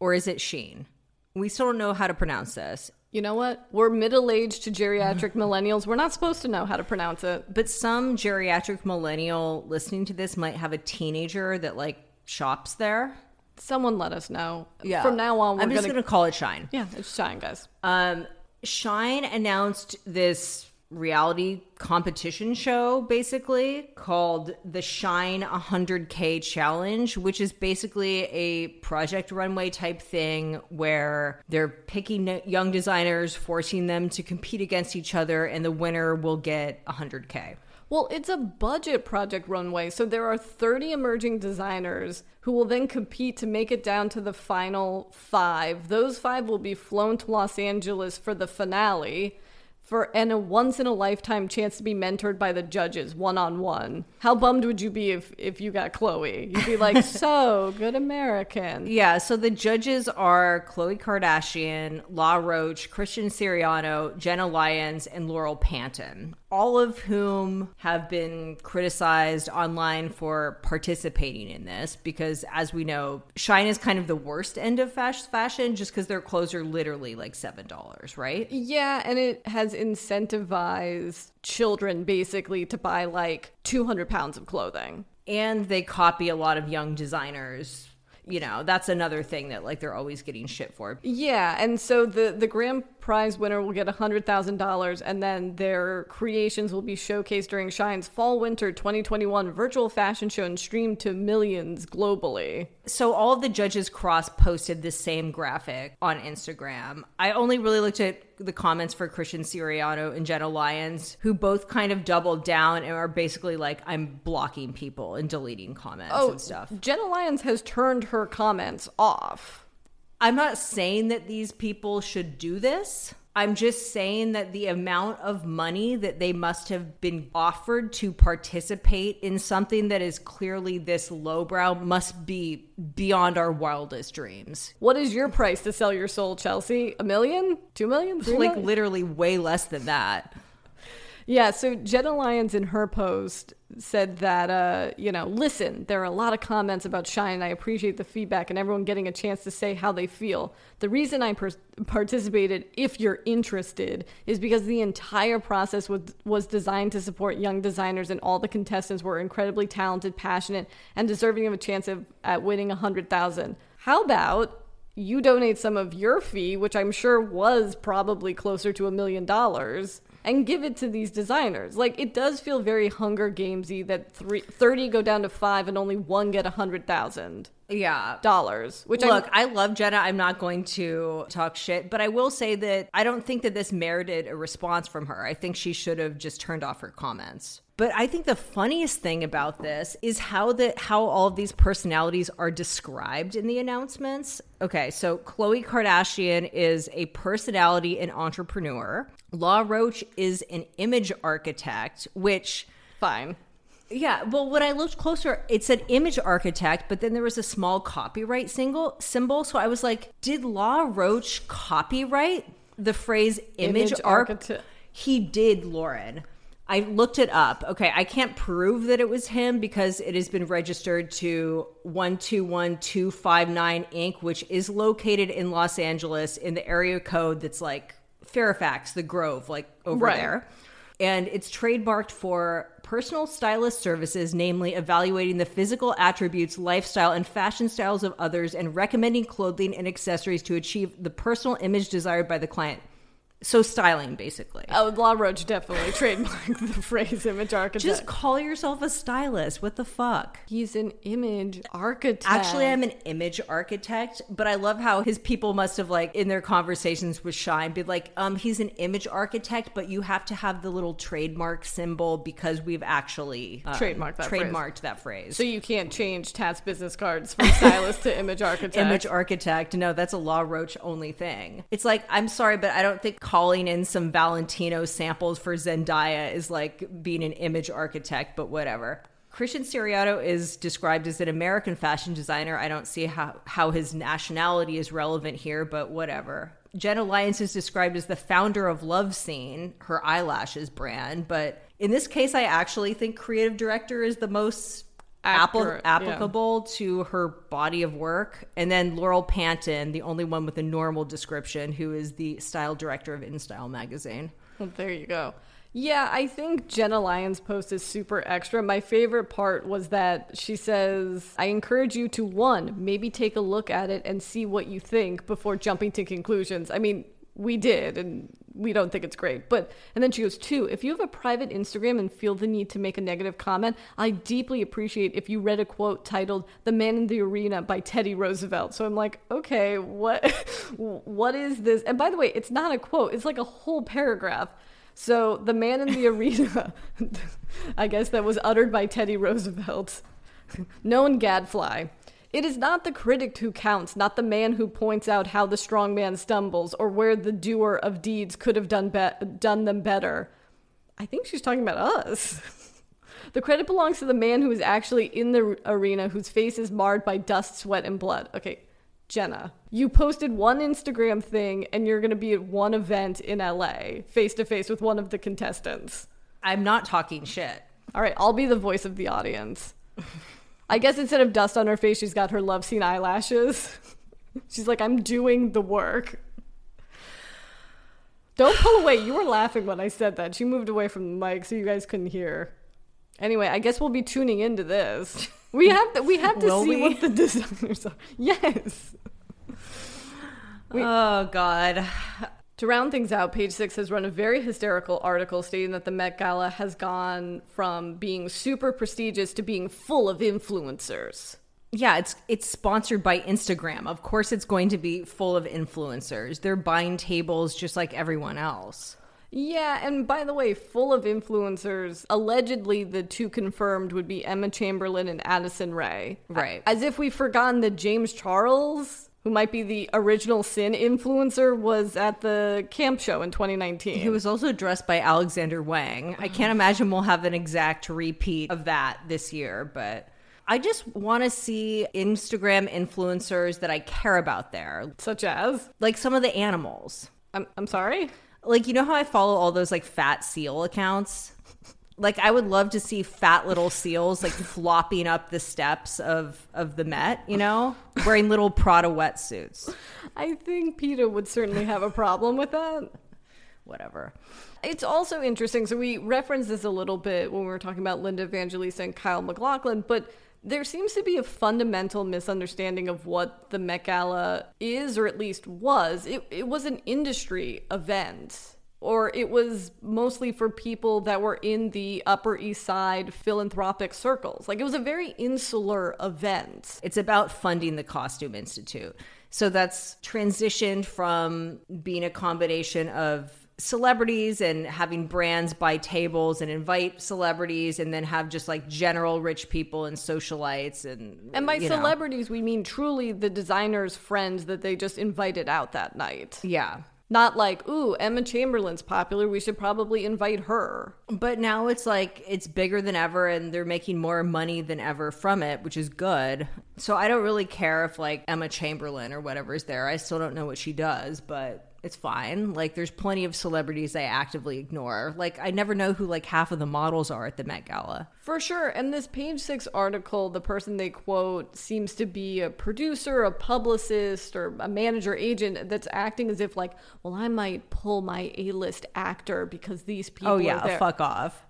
Speaker 5: or is it Sheen? We still don't know how to pronounce this.
Speaker 4: You know what? We're middle aged to geriatric millennials. We're not supposed to know how to pronounce it.
Speaker 5: But some geriatric millennial listening to this might have a teenager that like shops there.
Speaker 4: Someone let us know. Yeah. From now on, we're
Speaker 5: I'm just
Speaker 4: gonna.
Speaker 5: gonna call it Shine.
Speaker 4: Yeah, it's shine, guys.
Speaker 5: Um, Shine announced this reality competition show basically called the Shine 100K Challenge, which is basically a project runway type thing where they're picking young designers, forcing them to compete against each other, and the winner will get 100K.
Speaker 4: Well, it's a budget project runway, so there are 30 emerging designers who will then compete to make it down to the final five. Those five will be flown to Los Angeles for the finale. For and a once in a lifetime chance to be mentored by the judges one on one. How bummed would you be if if you got Khloe? You'd be like, "So good American."
Speaker 5: Yeah, so the judges are Khloe Kardashian, Law Roach, Christian Siriano, Jenna Lyons, and Laurel Pantin, all of whom have been criticized online for participating in this because, as we know, Shine is kind of the worst end of fashion just because their clothes are literally like $7, right?
Speaker 4: Yeah, and it has incentivize children basically to buy like 200 pounds of clothing.
Speaker 5: and they copy a lot of young designers. You know, that's another thing that like they're always getting shit for.
Speaker 4: Yeah, and so the the grand prize winner will get hundred thousand dollars, and then their creations will be showcased during Shine's Fall Winter 2021 virtual fashion show and streamed to millions globally.
Speaker 5: So all of the judges cross posted the same graphic on Instagram. I only really looked at the comments for Christian Siriano and Jenna Lyons, who both kind of doubled down and are basically like, I'm blocking people and deleting comments oh, and stuff.
Speaker 4: Jenna Lyons has turned her comments off.
Speaker 5: I'm not saying that these people should do this. I'm just saying that the amount of money that they must have been offered to participate in something that is clearly this lowbrow must be beyond our wildest dreams.
Speaker 4: What is your price to sell your soul, Chelsea? A million? Two million? Three
Speaker 5: Like
Speaker 4: million?
Speaker 5: literally way less than that.
Speaker 4: Yeah, so Jenna Lyons in her post said that, uh, you know, listen, there are a lot of comments about Shine. I appreciate the feedback and everyone getting a chance to say how they feel. The reason I per- participated, if you're interested, is because the entire process was, was designed to support young designers and all the contestants were incredibly talented, passionate, and deserving of a chance of, at winning a 100000 How about you donate some of your fee, which I'm sure was probably closer to a million dollars, and give it to these designers. Like it does feel very Hunger Gamesy that three, 30 go down to five and only one get a hundred thousand
Speaker 5: Yeah.
Speaker 4: dollars. Which
Speaker 5: Look,
Speaker 4: I'm,
Speaker 5: I love Jenna. I'm not going to talk shit, but I will say that I don't think that this merited a response from her. I think she should have just turned off her comments. But I think the funniest thing about this is how the how all of these personalities are described in the announcements. Okay, so Khloe Kardashian is a personality and entrepreneur. Law Roach is an image architect, which
Speaker 4: fine.
Speaker 5: yeah, well, when I looked closer, it said image architect, but then there was a small copyright single symbol. So I was like, did Law Roach copyright the phrase image,
Speaker 4: Image
Speaker 5: arch?
Speaker 4: architect.
Speaker 5: He did, Lauren. I looked it up. Okay, I can't prove that it was him because it has been registered to 121259 Inc., which is located in Los Angeles in the area code that's like Fairfax, the Grove, like over
Speaker 4: Right.
Speaker 5: there and it's trademarked for personal stylist services, namely evaluating the physical attributes, lifestyle, and fashion styles of others and recommending clothing and accessories to achieve the personal image desired by the client. So, styling, basically.
Speaker 4: Oh, Law Roach definitely trademarked the phrase image architect.
Speaker 5: Just call yourself a stylist. What the fuck?
Speaker 4: He's an image architect.
Speaker 5: Actually, I'm an image architect, but I love how his people must have like in their conversations with Shine be like, um, he's an image architect, but you have to have the little trademark symbol because we've actually um,
Speaker 4: Trademarked that phrase.
Speaker 5: that phrase.
Speaker 4: So you can't change Tat's business cards from stylist to image architect.
Speaker 5: image architect. No, that's a Law Roach only thing. It's like, I'm sorry, but I don't think calling in some Valentino samples for Zendaya is like being an image architect, but whatever. Christian Siriano is described as an American fashion designer. I don't see how, how his nationality is relevant here, but whatever. Jenna Lyons is described as the founder of LoveSeen, her eyelashes brand, but in this case, I actually think creative director is the most
Speaker 4: Accurate, yeah.
Speaker 5: applicable to her body of work. And then Laurel Pantin, the only one with a normal description, who is the style director of InStyle magazine.
Speaker 4: Well, there you go. Yeah, I think Jenna Lyons' post is super extra. My favorite part was that she says, I encourage you to one, maybe take a look at it and see what you think before jumping to conclusions. I mean, we did, and we don't think it's great. But, and then she goes, two, if you have a private Instagram and feel the need to make a negative comment, I deeply appreciate if you read a quote titled The Man in the Arena by Teddy Roosevelt. So I'm like, okay, what, what is this? And by the way, it's not a quote, it's like a whole paragraph. So the man in the arena, I guess that was uttered by Teddy Roosevelt, known gadfly. It is not the critic who counts, not the man who points out how the strong man stumbles or where the doer of deeds could have done be- done them better. I think she's talking about us. the credit belongs to the man who is actually in the arena, whose face is marred by dust, sweat, and blood. Okay, Jenna, you posted one Instagram thing and you're going to be at one event in LA, face to face with one of the contestants.
Speaker 5: I'm not talking shit.
Speaker 4: All right, I'll be the voice of the audience. I guess instead of dust on her face, she's got her LoveSeen eyelashes. she's like, I'm doing the work. Don't pull away. You were laughing when I said that. She moved away from the mic so you guys couldn't hear. Anyway, I guess we'll be tuning into this. We have to. We have to see
Speaker 5: we?
Speaker 4: what the designers are. Yes.
Speaker 5: Oh God.
Speaker 4: To round things out, Page Six has run a very hysterical article stating that the Met Gala has gone from being super prestigious to being full of influencers.
Speaker 5: Yeah, it's it's sponsored by Instagram. Of course it's going to be full of influencers. They're buying tables just like everyone else.
Speaker 4: Yeah, and by the way, full of influencers. Allegedly, the two confirmed would be Emma Chamberlain and Addison Rae.
Speaker 5: Right.
Speaker 4: As if we've forgotten that James Charles, who might be the original Sin influencer, was at the camp show in 2019.
Speaker 5: He was also dressed by Alexander Wang. I can't imagine we'll have an exact repeat of that this year, but I just want to see Instagram influencers that I care about there.
Speaker 4: such as.
Speaker 5: Like some of the animals.
Speaker 4: I'm, I'm sorry?
Speaker 5: Like you know how I follow all those like fat seal accounts? Like I would love to see fat little seals like flopping up the steps of of the Met, you know, wearing little Prada wetsuits.
Speaker 4: I think PETA would certainly have a problem with that.
Speaker 5: Whatever.
Speaker 4: It's also interesting. So we referenced this a little bit when we were talking about Linda Evangelista and Kyle MacLachlan, but there seems to be a fundamental misunderstanding of what the Met Gala is, or at least was. It, it was an industry event, or it was mostly for people that were in the Upper East Side philanthropic circles. Like it was a very insular event.
Speaker 5: It's about funding the Costume Institute. So that's transitioned from being a combination of celebrities and having brands buy tables and invite celebrities and then have just like general rich people and socialites and
Speaker 4: And by
Speaker 5: you know.
Speaker 4: celebrities, we mean truly the designer's friends that they just invited out that night.
Speaker 5: yeah
Speaker 4: Not like, ooh, Emma Chamberlain's popular. We should probably invite her.
Speaker 5: but now it's like it's bigger than ever and they're making more money than ever from it which is good so i don't really care if like emma chamberlain or whatever is there i still don't know what she does but it's fine like there's plenty of celebrities i actively ignore like i never know who like half of the models are at the met gala
Speaker 4: For sure. And this page six article, the person they quote seems to be a producer, a publicist, or a manager agent that's acting as if, like, well, I might pull my A list actor because these people
Speaker 5: oh
Speaker 4: are
Speaker 5: yeah fuck off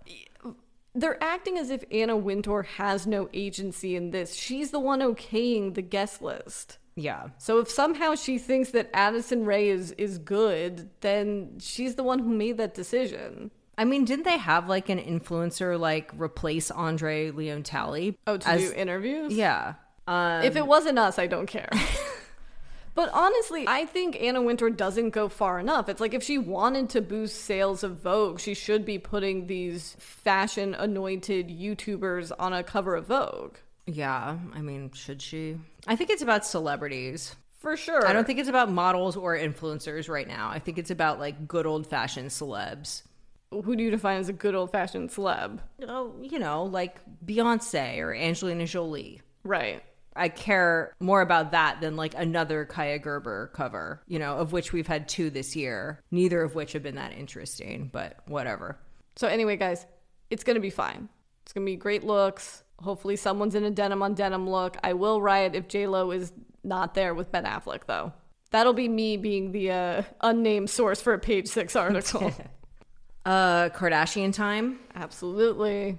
Speaker 4: They're acting as if Anna Wintour has no agency in this. She's the one okaying the guest list.
Speaker 5: Yeah
Speaker 4: So if somehow she thinks that Addison Rae is is good, then she's the one who made that decision.
Speaker 5: I mean, didn't they have like an influencer like replace Andre Leon Talley?
Speaker 4: Oh, to do interviews?
Speaker 5: Yeah. Um,
Speaker 4: If it wasn't us, I don't care. but honestly, I think Anna Wintour doesn't go far enough. It's like if she wanted to boost sales of Vogue, she should be putting these fashion anointed YouTubers on a cover of Vogue.
Speaker 5: Yeah. I mean, should she? I think it's about celebrities.
Speaker 4: For sure.
Speaker 5: I don't think it's about models or influencers right now. I think it's about like good old fashioned celebs.
Speaker 4: Who do you define as a good old fashioned celeb?
Speaker 5: Oh, you know, like Beyonce or Angelina Jolie.
Speaker 4: Right.
Speaker 5: I care more about that than like another Kaia Gerber cover, you know, of which we've had two this year, neither of which have been that interesting, but whatever.
Speaker 4: So anyway, guys, it's gonna be fine. It's gonna be great looks. Hopefully, someone's in a denim on denim look. I will riot if J Lo is not there with Ben Affleck, though. That'll be me being the uh, unnamed source for a page six article.
Speaker 5: Uh, Kardashian time.
Speaker 4: Absolutely.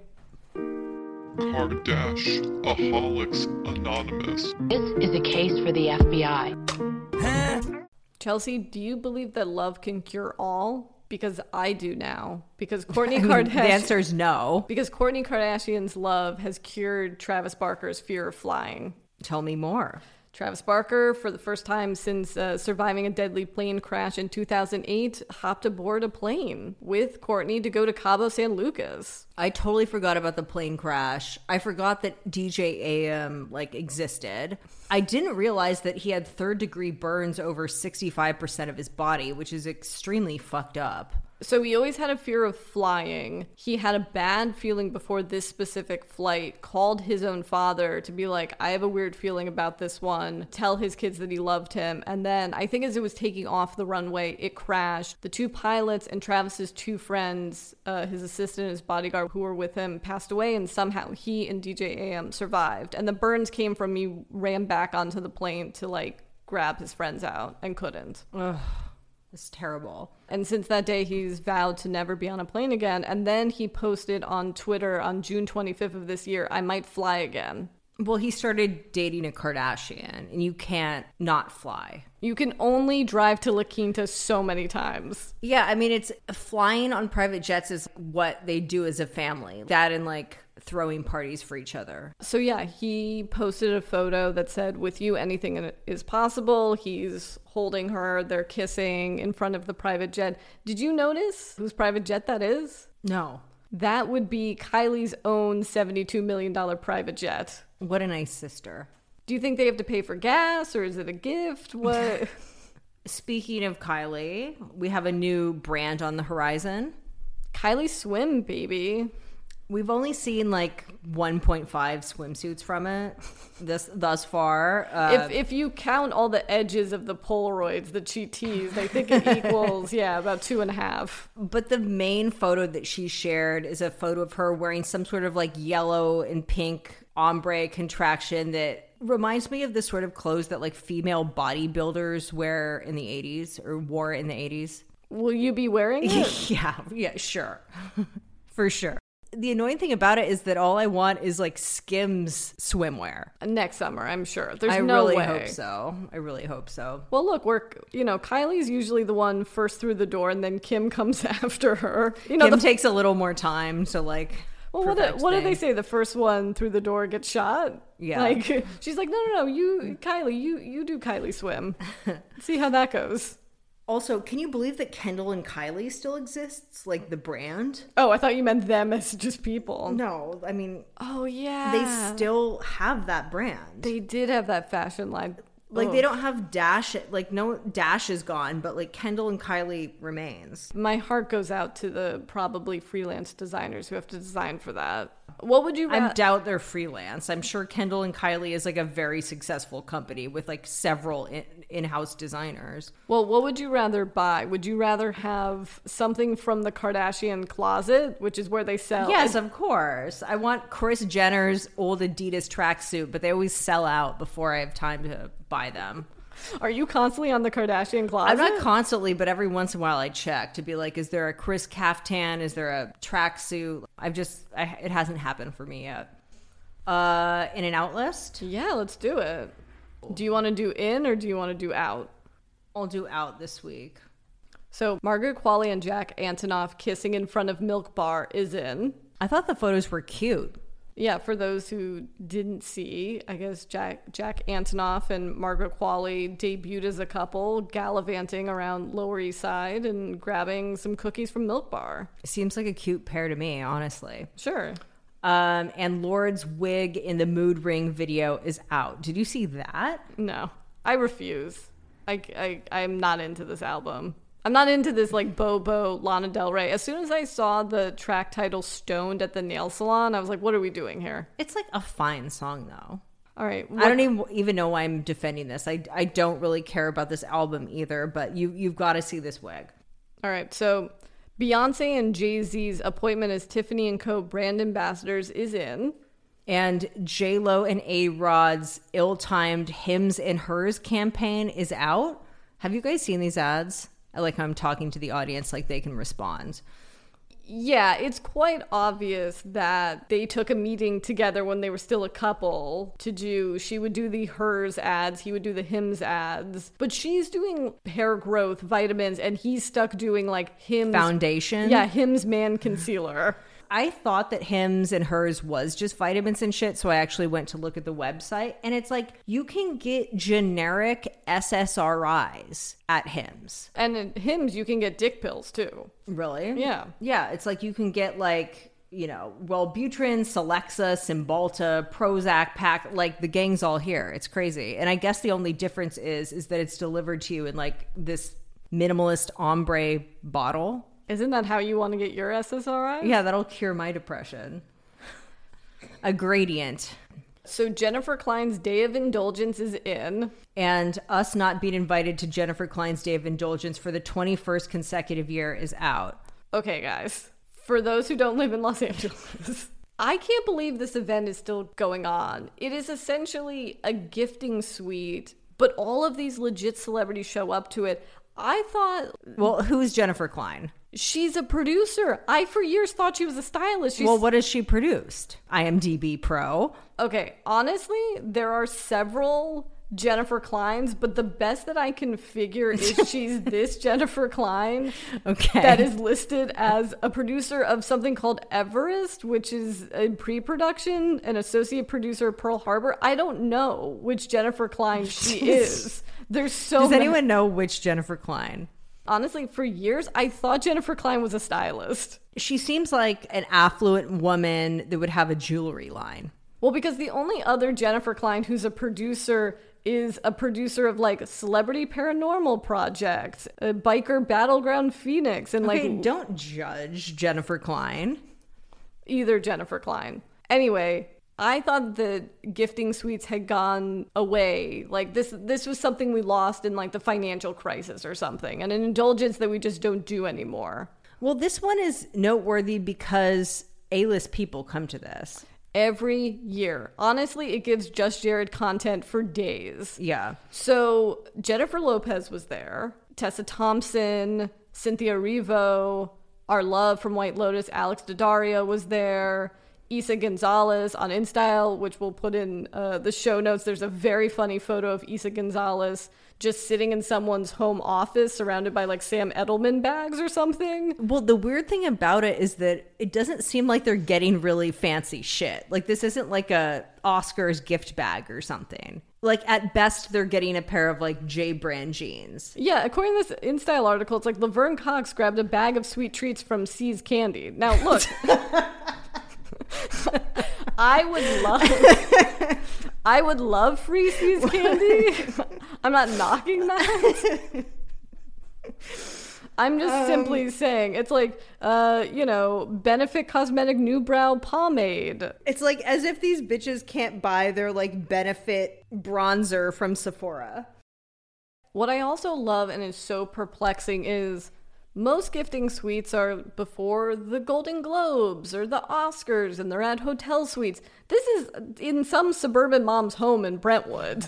Speaker 6: Kardashians Anonymous.
Speaker 2: This is a case for the FBI.
Speaker 4: Chelsea, do you believe that love can cure all? Because I do now. Because Kourtney
Speaker 5: The
Speaker 4: Kardashian.
Speaker 5: answer is no.
Speaker 4: Because Kourtney Kardashian's love has cured Travis Barker's fear of flying.
Speaker 5: Tell me more.
Speaker 4: Travis Barker, for the first time since uh, surviving a deadly plane crash in 2008, hopped aboard a plane with Kourtney to go to Cabo San Lucas.
Speaker 5: I totally forgot about the plane crash. I forgot that DJ AM like existed. I didn't realize that he had third degree burns over 65% of his body, which is extremely fucked up.
Speaker 4: So he always had a fear of flying. He had a bad feeling before this specific flight, called his own father to be like, I have a weird feeling about this one, tell his kids that he loved him. And then I think as it was taking off the runway, it crashed. The two pilots and Travis's two friends, uh, his assistant and his bodyguard who were with him, passed away, and somehow he and DJ AM survived. And the burns came from me ran back onto the plane to like grab his friends out and couldn't.
Speaker 5: It's terrible.
Speaker 4: And since that day, he's vowed to never be on a plane again. And then he posted on Twitter on June 25th of this year, I might fly again.
Speaker 5: Well, he started dating a Kardashian, and you can't not fly.
Speaker 4: You can only drive to La Quinta so many times.
Speaker 5: Yeah, I mean, it's flying on private jets is what they do as a family. That and like throwing parties for each other.
Speaker 4: So, yeah, he posted a photo that said, With you, anything is possible. He's holding her, they're kissing in front of the private jet. Did you notice whose private jet that is?
Speaker 5: No.
Speaker 4: That would be Kylie's own $72 million private jet.
Speaker 5: What a nice sister.
Speaker 4: Do you think they have to pay for gas or is it a gift? What?
Speaker 5: Speaking of Kylie, we have a new brand on the horizon.
Speaker 4: Kylie Swim, baby.
Speaker 5: We've only seen like 1.5 swimsuits from it this thus far. Uh,
Speaker 4: if if you count all the edges of the Polaroids the teased, I think it equals yeah about two and a half.
Speaker 5: but the main photo that she shared is a photo of her wearing some sort of like yellow and pink ombre contraction that reminds me of the sort of clothes that like female bodybuilders wear in the 80s or wore in the 80s.
Speaker 4: Will you be wearing it?
Speaker 5: yeah, yeah, sure. For sure. The annoying thing about it is that all I want is like Skims swimwear.
Speaker 4: Next summer, I'm sure. There's
Speaker 5: I
Speaker 4: no
Speaker 5: really
Speaker 4: way.
Speaker 5: hope so. I really hope so.
Speaker 4: Well, look, we're you know Kylie's usually the one first through the door, and then Kim comes after her. You know,
Speaker 5: Kim
Speaker 4: the,
Speaker 5: takes a little more time to like.
Speaker 4: well, what, do, what do they say? The first one through the door gets shot.
Speaker 5: Yeah.
Speaker 4: like she's like, no, no, no, you, Kylie, you, you do Kylie swim. See how that goes.
Speaker 5: Also, can you believe that Kendall and Kylie still exists? Like the brand?
Speaker 4: Oh, I thought you meant them as just people.
Speaker 5: No, I mean
Speaker 4: Oh yeah,
Speaker 5: they still have that brand.
Speaker 4: they did have that fashion line.
Speaker 5: like
Speaker 4: Ugh.
Speaker 5: they don't have Dash. Like no Dash is gone, but like Kendall and Kylie remains.
Speaker 4: My heart goes out to the probably freelance designers who have to design for that. What would you?
Speaker 5: I doubt they're freelance. I'm sure Kendall and Kylie is like a very successful company with like several in- in-house designers.
Speaker 4: well, what would you rather buy? Would you rather have something from the Kardashian closet, which is where they sell?
Speaker 5: Yes, of course. I want Kris Jenner's old Adidas tracksuit, but they always sell out before I have time to buy them.
Speaker 4: Are you constantly on the Kardashian closet?
Speaker 5: I'm not constantly, but every once in a while I check to be like, is there a Kris caftan? Is there a tracksuit? I've just, I, it hasn't happened for me yet. Uh, in and out list,
Speaker 4: yeah, let's do it. Do you want to do in or do you want to do out?
Speaker 5: I'll do out this week.
Speaker 4: So Margaret Qualley and Jack Antonoff kissing in front of Milk Bar is in.
Speaker 5: I thought the photos were cute.
Speaker 4: Yeah, for those who didn't see, I guess Jack Jack Antonoff and Margaret Qualley debuted as a couple, gallivanting around Lower East Side and grabbing some cookies from Milk Bar.
Speaker 5: Seems like a cute pair to me, honestly.
Speaker 4: Sure.
Speaker 5: Um, and Lorde's wig in the mood ring video is out. Did you see that?
Speaker 4: No, I refuse. I, I, I'm not into this album. I'm not into this like Bobo Lana Del Rey. As soon as I saw the track title Stoned at the nail salon, I was like, what are we doing here?
Speaker 5: It's like a fine song, though.
Speaker 4: All right.
Speaker 5: I don't even even know why I'm defending this. I, I don't really care about this album either, but you you've got to see this wig.
Speaker 4: All right, so Beyonce and Jay Z's appointment as Tiffany and Co. brand ambassadors is in.
Speaker 5: And J Lo and A Rod's ill-timed Hims and hers campaign is out. Have you guys seen these ads? I like how I'm talking to the audience like they can respond.
Speaker 4: Yeah, it's quite obvious that they took a meeting together when they were still a couple to do. She would do the hers ads, he would do the Hims ads. But she's doing hair growth, vitamins, and he's stuck doing like Hims.
Speaker 5: Foundation.
Speaker 4: Yeah, Hims man concealer.
Speaker 5: I thought that Hims and hers was just vitamins and shit, so I actually went to look at the website and it's like you can get generic SSRIs at Hims.
Speaker 4: And in Hims, you can get dick pills too.
Speaker 5: Really?
Speaker 4: Yeah.
Speaker 5: Yeah, it's like you can get like, you know, Wellbutrin, Celexa, Cymbalta, Prozac pack, like the gang's all here. It's crazy. And I guess the only difference is is that it's delivered to you in like this minimalist ombre bottle.
Speaker 4: Isn't that how you want to get your SSRI?
Speaker 5: Yeah, that'll cure my depression. A gradient.
Speaker 4: So Jennifer Klein's Day of Indulgence is in.
Speaker 5: And us not being invited to Jennifer Klein's Day of Indulgence for the 21st consecutive year is out.
Speaker 4: Okay, guys. For those who don't live in Los Angeles, I can't believe this event is still going on. It is essentially a gifting suite, but all of these legit celebrities show up to it. I thought
Speaker 5: Well, who's Jennifer Klein?
Speaker 4: she's a producer. I for years thought she was a stylist. She's,
Speaker 5: Well, what has she produced? IMDb Pro.
Speaker 4: okay, honestly, there are several Jennifer Kleins, but the best that I can figure is she's this Jennifer Klein
Speaker 5: Okay.
Speaker 4: that is listed as a producer of something called Everest, which is in pre-production, an associate producer of Pearl Harbor. I don't know which Jennifer Klein she is. There's so
Speaker 5: Does
Speaker 4: many-
Speaker 5: anyone know which Jennifer Klein?
Speaker 4: honestly for years I thought Jennifer Klein was a stylist.
Speaker 5: She seems like an affluent woman that would have a jewelry line.
Speaker 4: Well, because the only other Jennifer Klein who's a producer is a producer of like Celebrity Paranormal Project, a Biker Battleground Phoenix, and like
Speaker 5: don't judge Jennifer Klein.
Speaker 4: either Jennifer Klein. Anyway, I thought that gifting suites had gone away. Like this this was something we lost in like the financial crisis or something, and an indulgence that we just don't do anymore.
Speaker 5: Well, this one is noteworthy because A-list people come to this.
Speaker 4: Every year. Honestly, it gives Just Jared content for days.
Speaker 5: Yeah.
Speaker 4: So Jennifer Lopez was there, Tessa Thompson, Cynthia Erivo, our love from White Lotus, Alex Daddario was there. Eiza González on InStyle, which we'll put in uh, the show notes. There's a very funny photo of Eiza González just sitting in someone's home office surrounded by like Sam Edelman bags or something.
Speaker 5: Well, the weird thing about it is that it doesn't seem like they're getting really fancy shit. Like this isn't like a Oscars gift bag or something. Like at best they're getting a pair of like J brand jeans.
Speaker 4: Yeah, according to this InStyle article, it's like Laverne Cox grabbed a bag of sweet treats from See's Candy. Now, look, I would love, I would love free See's Candy. I'm not knocking that. I'm just simply saying it's like, uh, you know, Benefit Cosmetic New Brow Pomade.
Speaker 5: It's like as if these bitches can't buy their like benefit bronzer from Sephora.
Speaker 4: What I also love and is so perplexing is most gifting suites are before the Golden Globes or the Oscars and they're at hotel suites. This is in some suburban mom's home in Brentwood.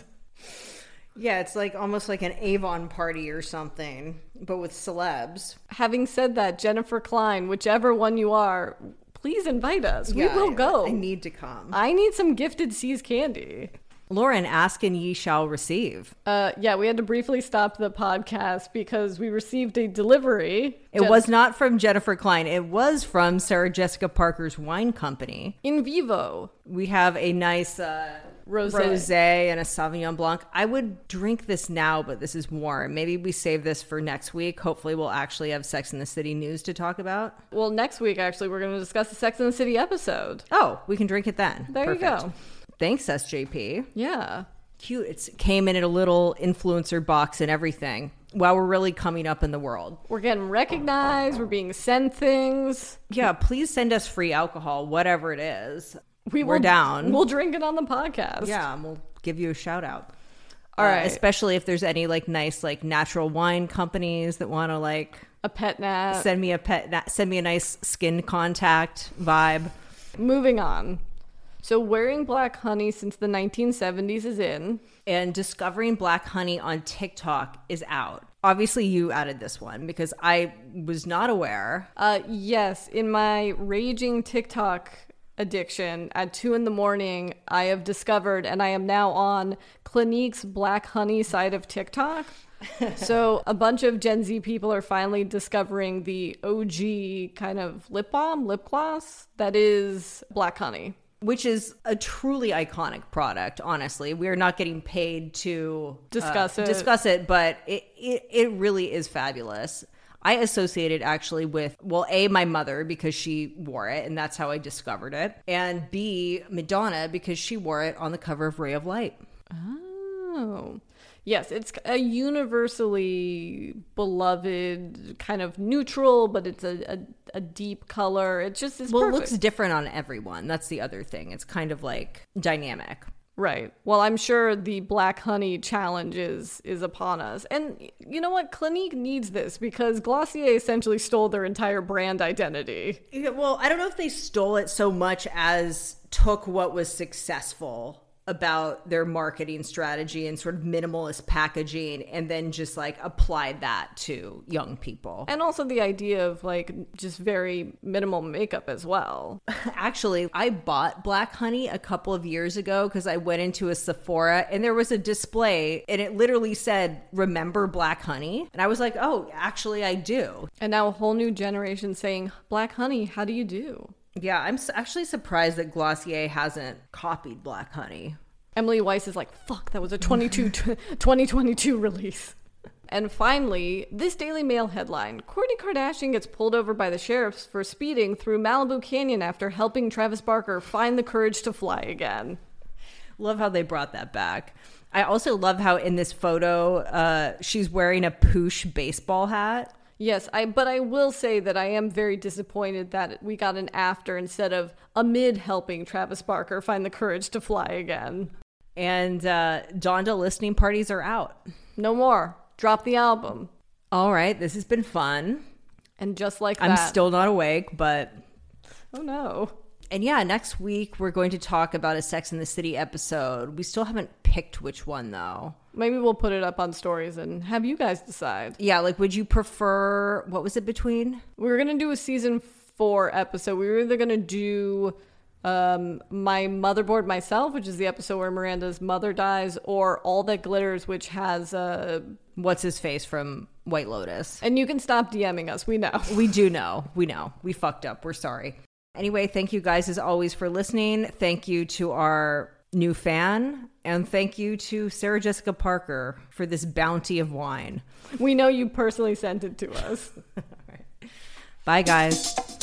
Speaker 5: Yeah, it's like almost like an Avon party or something, but with celebs.
Speaker 4: Having said that, Jennifer Klein, whichever one you are, please invite us. we
Speaker 5: Yeah,
Speaker 4: will
Speaker 5: I-
Speaker 4: go.
Speaker 5: I need to come.
Speaker 4: I need some gifted See's candy.
Speaker 5: Lauren, ask and ye shall receive.
Speaker 4: Uh, yeah, we had to briefly stop the podcast because we received a delivery.
Speaker 5: It was not from Jennifer Klein. It was from Sarah Jessica Parker's wine company.
Speaker 4: Invivo.
Speaker 5: We have a nice uh,
Speaker 4: rosé
Speaker 5: and a Sauvignon Blanc. I would drink this now, but this is warm. Maybe we save this for next week. Hopefully, we'll actually have Sex in the City news to talk about.
Speaker 4: Well, next week, actually, we're going to discuss the Sex and the City episode.
Speaker 5: Oh, we can drink it then.
Speaker 4: There you go.
Speaker 5: Thanks, SJP.
Speaker 4: Yeah.
Speaker 5: Cute. It came in a little influencer box and everything. Wow, we're really coming up in the world.
Speaker 4: We're getting recognized. We're being sent things.
Speaker 5: Yeah, please send us free alcohol, whatever it is.
Speaker 4: We
Speaker 5: We're down.
Speaker 4: We'll drink it on the podcast.
Speaker 5: Yeah, and we'll give you a shout out.
Speaker 4: All
Speaker 5: Uh,
Speaker 4: right.
Speaker 5: especially if there's any like nice like natural wine companies that want to like
Speaker 4: A pet nat.
Speaker 5: send me a pet, na- send me a nice skin contact vibe.
Speaker 4: Moving on. So, wearing black honey since the 1970s is in.
Speaker 5: And discovering black honey on TikTok is out. Obviously, you added this one because I was not aware.
Speaker 4: Uh, yes, in my raging TikTok addiction at two in the morning, I have discovered, and I am now on Clinique's Black Honey side of TikTok. so a bunch of Gen Z people are finally discovering the OG kind of lip balm, lip gloss that is black honey.
Speaker 5: Which is a truly iconic product honestly we are not getting paid to uh,
Speaker 4: Discuss it.
Speaker 5: discuss it but it, it it really is fabulous i associate it actually with well a my mother because she wore it and that's how i discovered it and b madonna because she wore it on the cover of ray of light
Speaker 4: Oh. Yes, it's a universally beloved kind of neutral, but it's a, a, a deep color. It just is
Speaker 5: well
Speaker 4: perfect.
Speaker 5: it looks different on everyone that's the other thing it's kind of like dynamic
Speaker 4: Right. Well, I'm sure the black honey challenge is is upon us. And you know what? Clinique needs this because Glossier essentially stole their entire brand identity.
Speaker 5: Yeah, well, I don't know if they stole it so much as took what was successful about their marketing strategy and sort of minimalist packaging and then just like applied that to young people.
Speaker 4: And also the idea of like just very minimal makeup as well.
Speaker 5: Actually, I bought Black Honey a couple of years ago because I went into a Sephora and there was a display and it literally said, Remember Black Honey? And I was like, Oh, actually, I do.
Speaker 4: And now a whole new generation saying, Black honey, how do you do?
Speaker 5: Yeah, I'm actually surprised that Glossier hasn't copied Black Honey.
Speaker 4: Emily Weiss is like, fuck, that was a 22, 2022 release. And finally, this Daily Mail headline Kourtney Kardashian gets pulled over by the sheriffs for speeding through Malibu Canyon after helping Travis Barker find the courage to fly again.
Speaker 5: Love how they brought that back. I also love how in this photo, uh, she's wearing a poosh baseball hat.
Speaker 4: Yes, I but I will say that I am very disappointed that we got an after instead of amid helping Travis Barker find the courage to fly again.
Speaker 5: And uh, Donda listening parties are out.
Speaker 4: No more. Drop the album.
Speaker 5: All right, this has been fun.
Speaker 4: And just like
Speaker 5: I'm
Speaker 4: that.
Speaker 5: still not awake, but
Speaker 4: Oh no.
Speaker 5: and yeah, next week we're going to talk about a Sex in the City episode. We still haven't picked which one though.
Speaker 4: Maybe we'll put it up on stories and have you guys decide.
Speaker 5: Yeah, like would you prefer what was it between?
Speaker 4: We were gonna do a season four episode. We were either gonna do um, my motherboard myself, which is the episode where Miranda's mother dies, or all that glitters, which has uh,
Speaker 5: What's his face from White Lotus?
Speaker 4: and you can stop DMing us. We know.
Speaker 5: We do know. We know. We fucked up. We're sorry. Anyway, thank you guys as always for listening. Thank you to our new fan. And thank you to Sarah Jessica Parker for this bounty of wine.
Speaker 4: We know you personally sent it to us.
Speaker 5: Bye, guys.